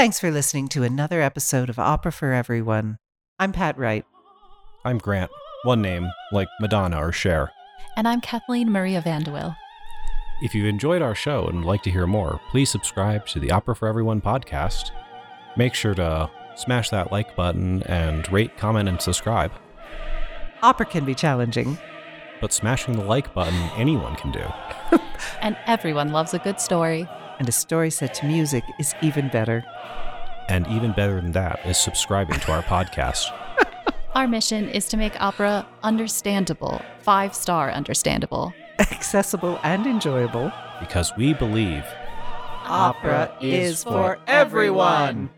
Thanks for listening to another episode of Opera for Everyone. I'm Pat Wright. I'm Grant, one name, like Madonna or Cher. And I'm Kathleen Maria Van De Wille. If you've enjoyed our show and would like to hear more, please subscribe to the Opera for Everyone podcast. Make sure to smash that like button and rate, comment, and subscribe. Opera can be challenging. But smashing the like button, anyone can do. and everyone loves a good story. And a story set to music is even better. And even better than that is subscribing to our podcast. Our mission is to make opera understandable, five star understandable, accessible, and enjoyable. Because we believe opera is for everyone.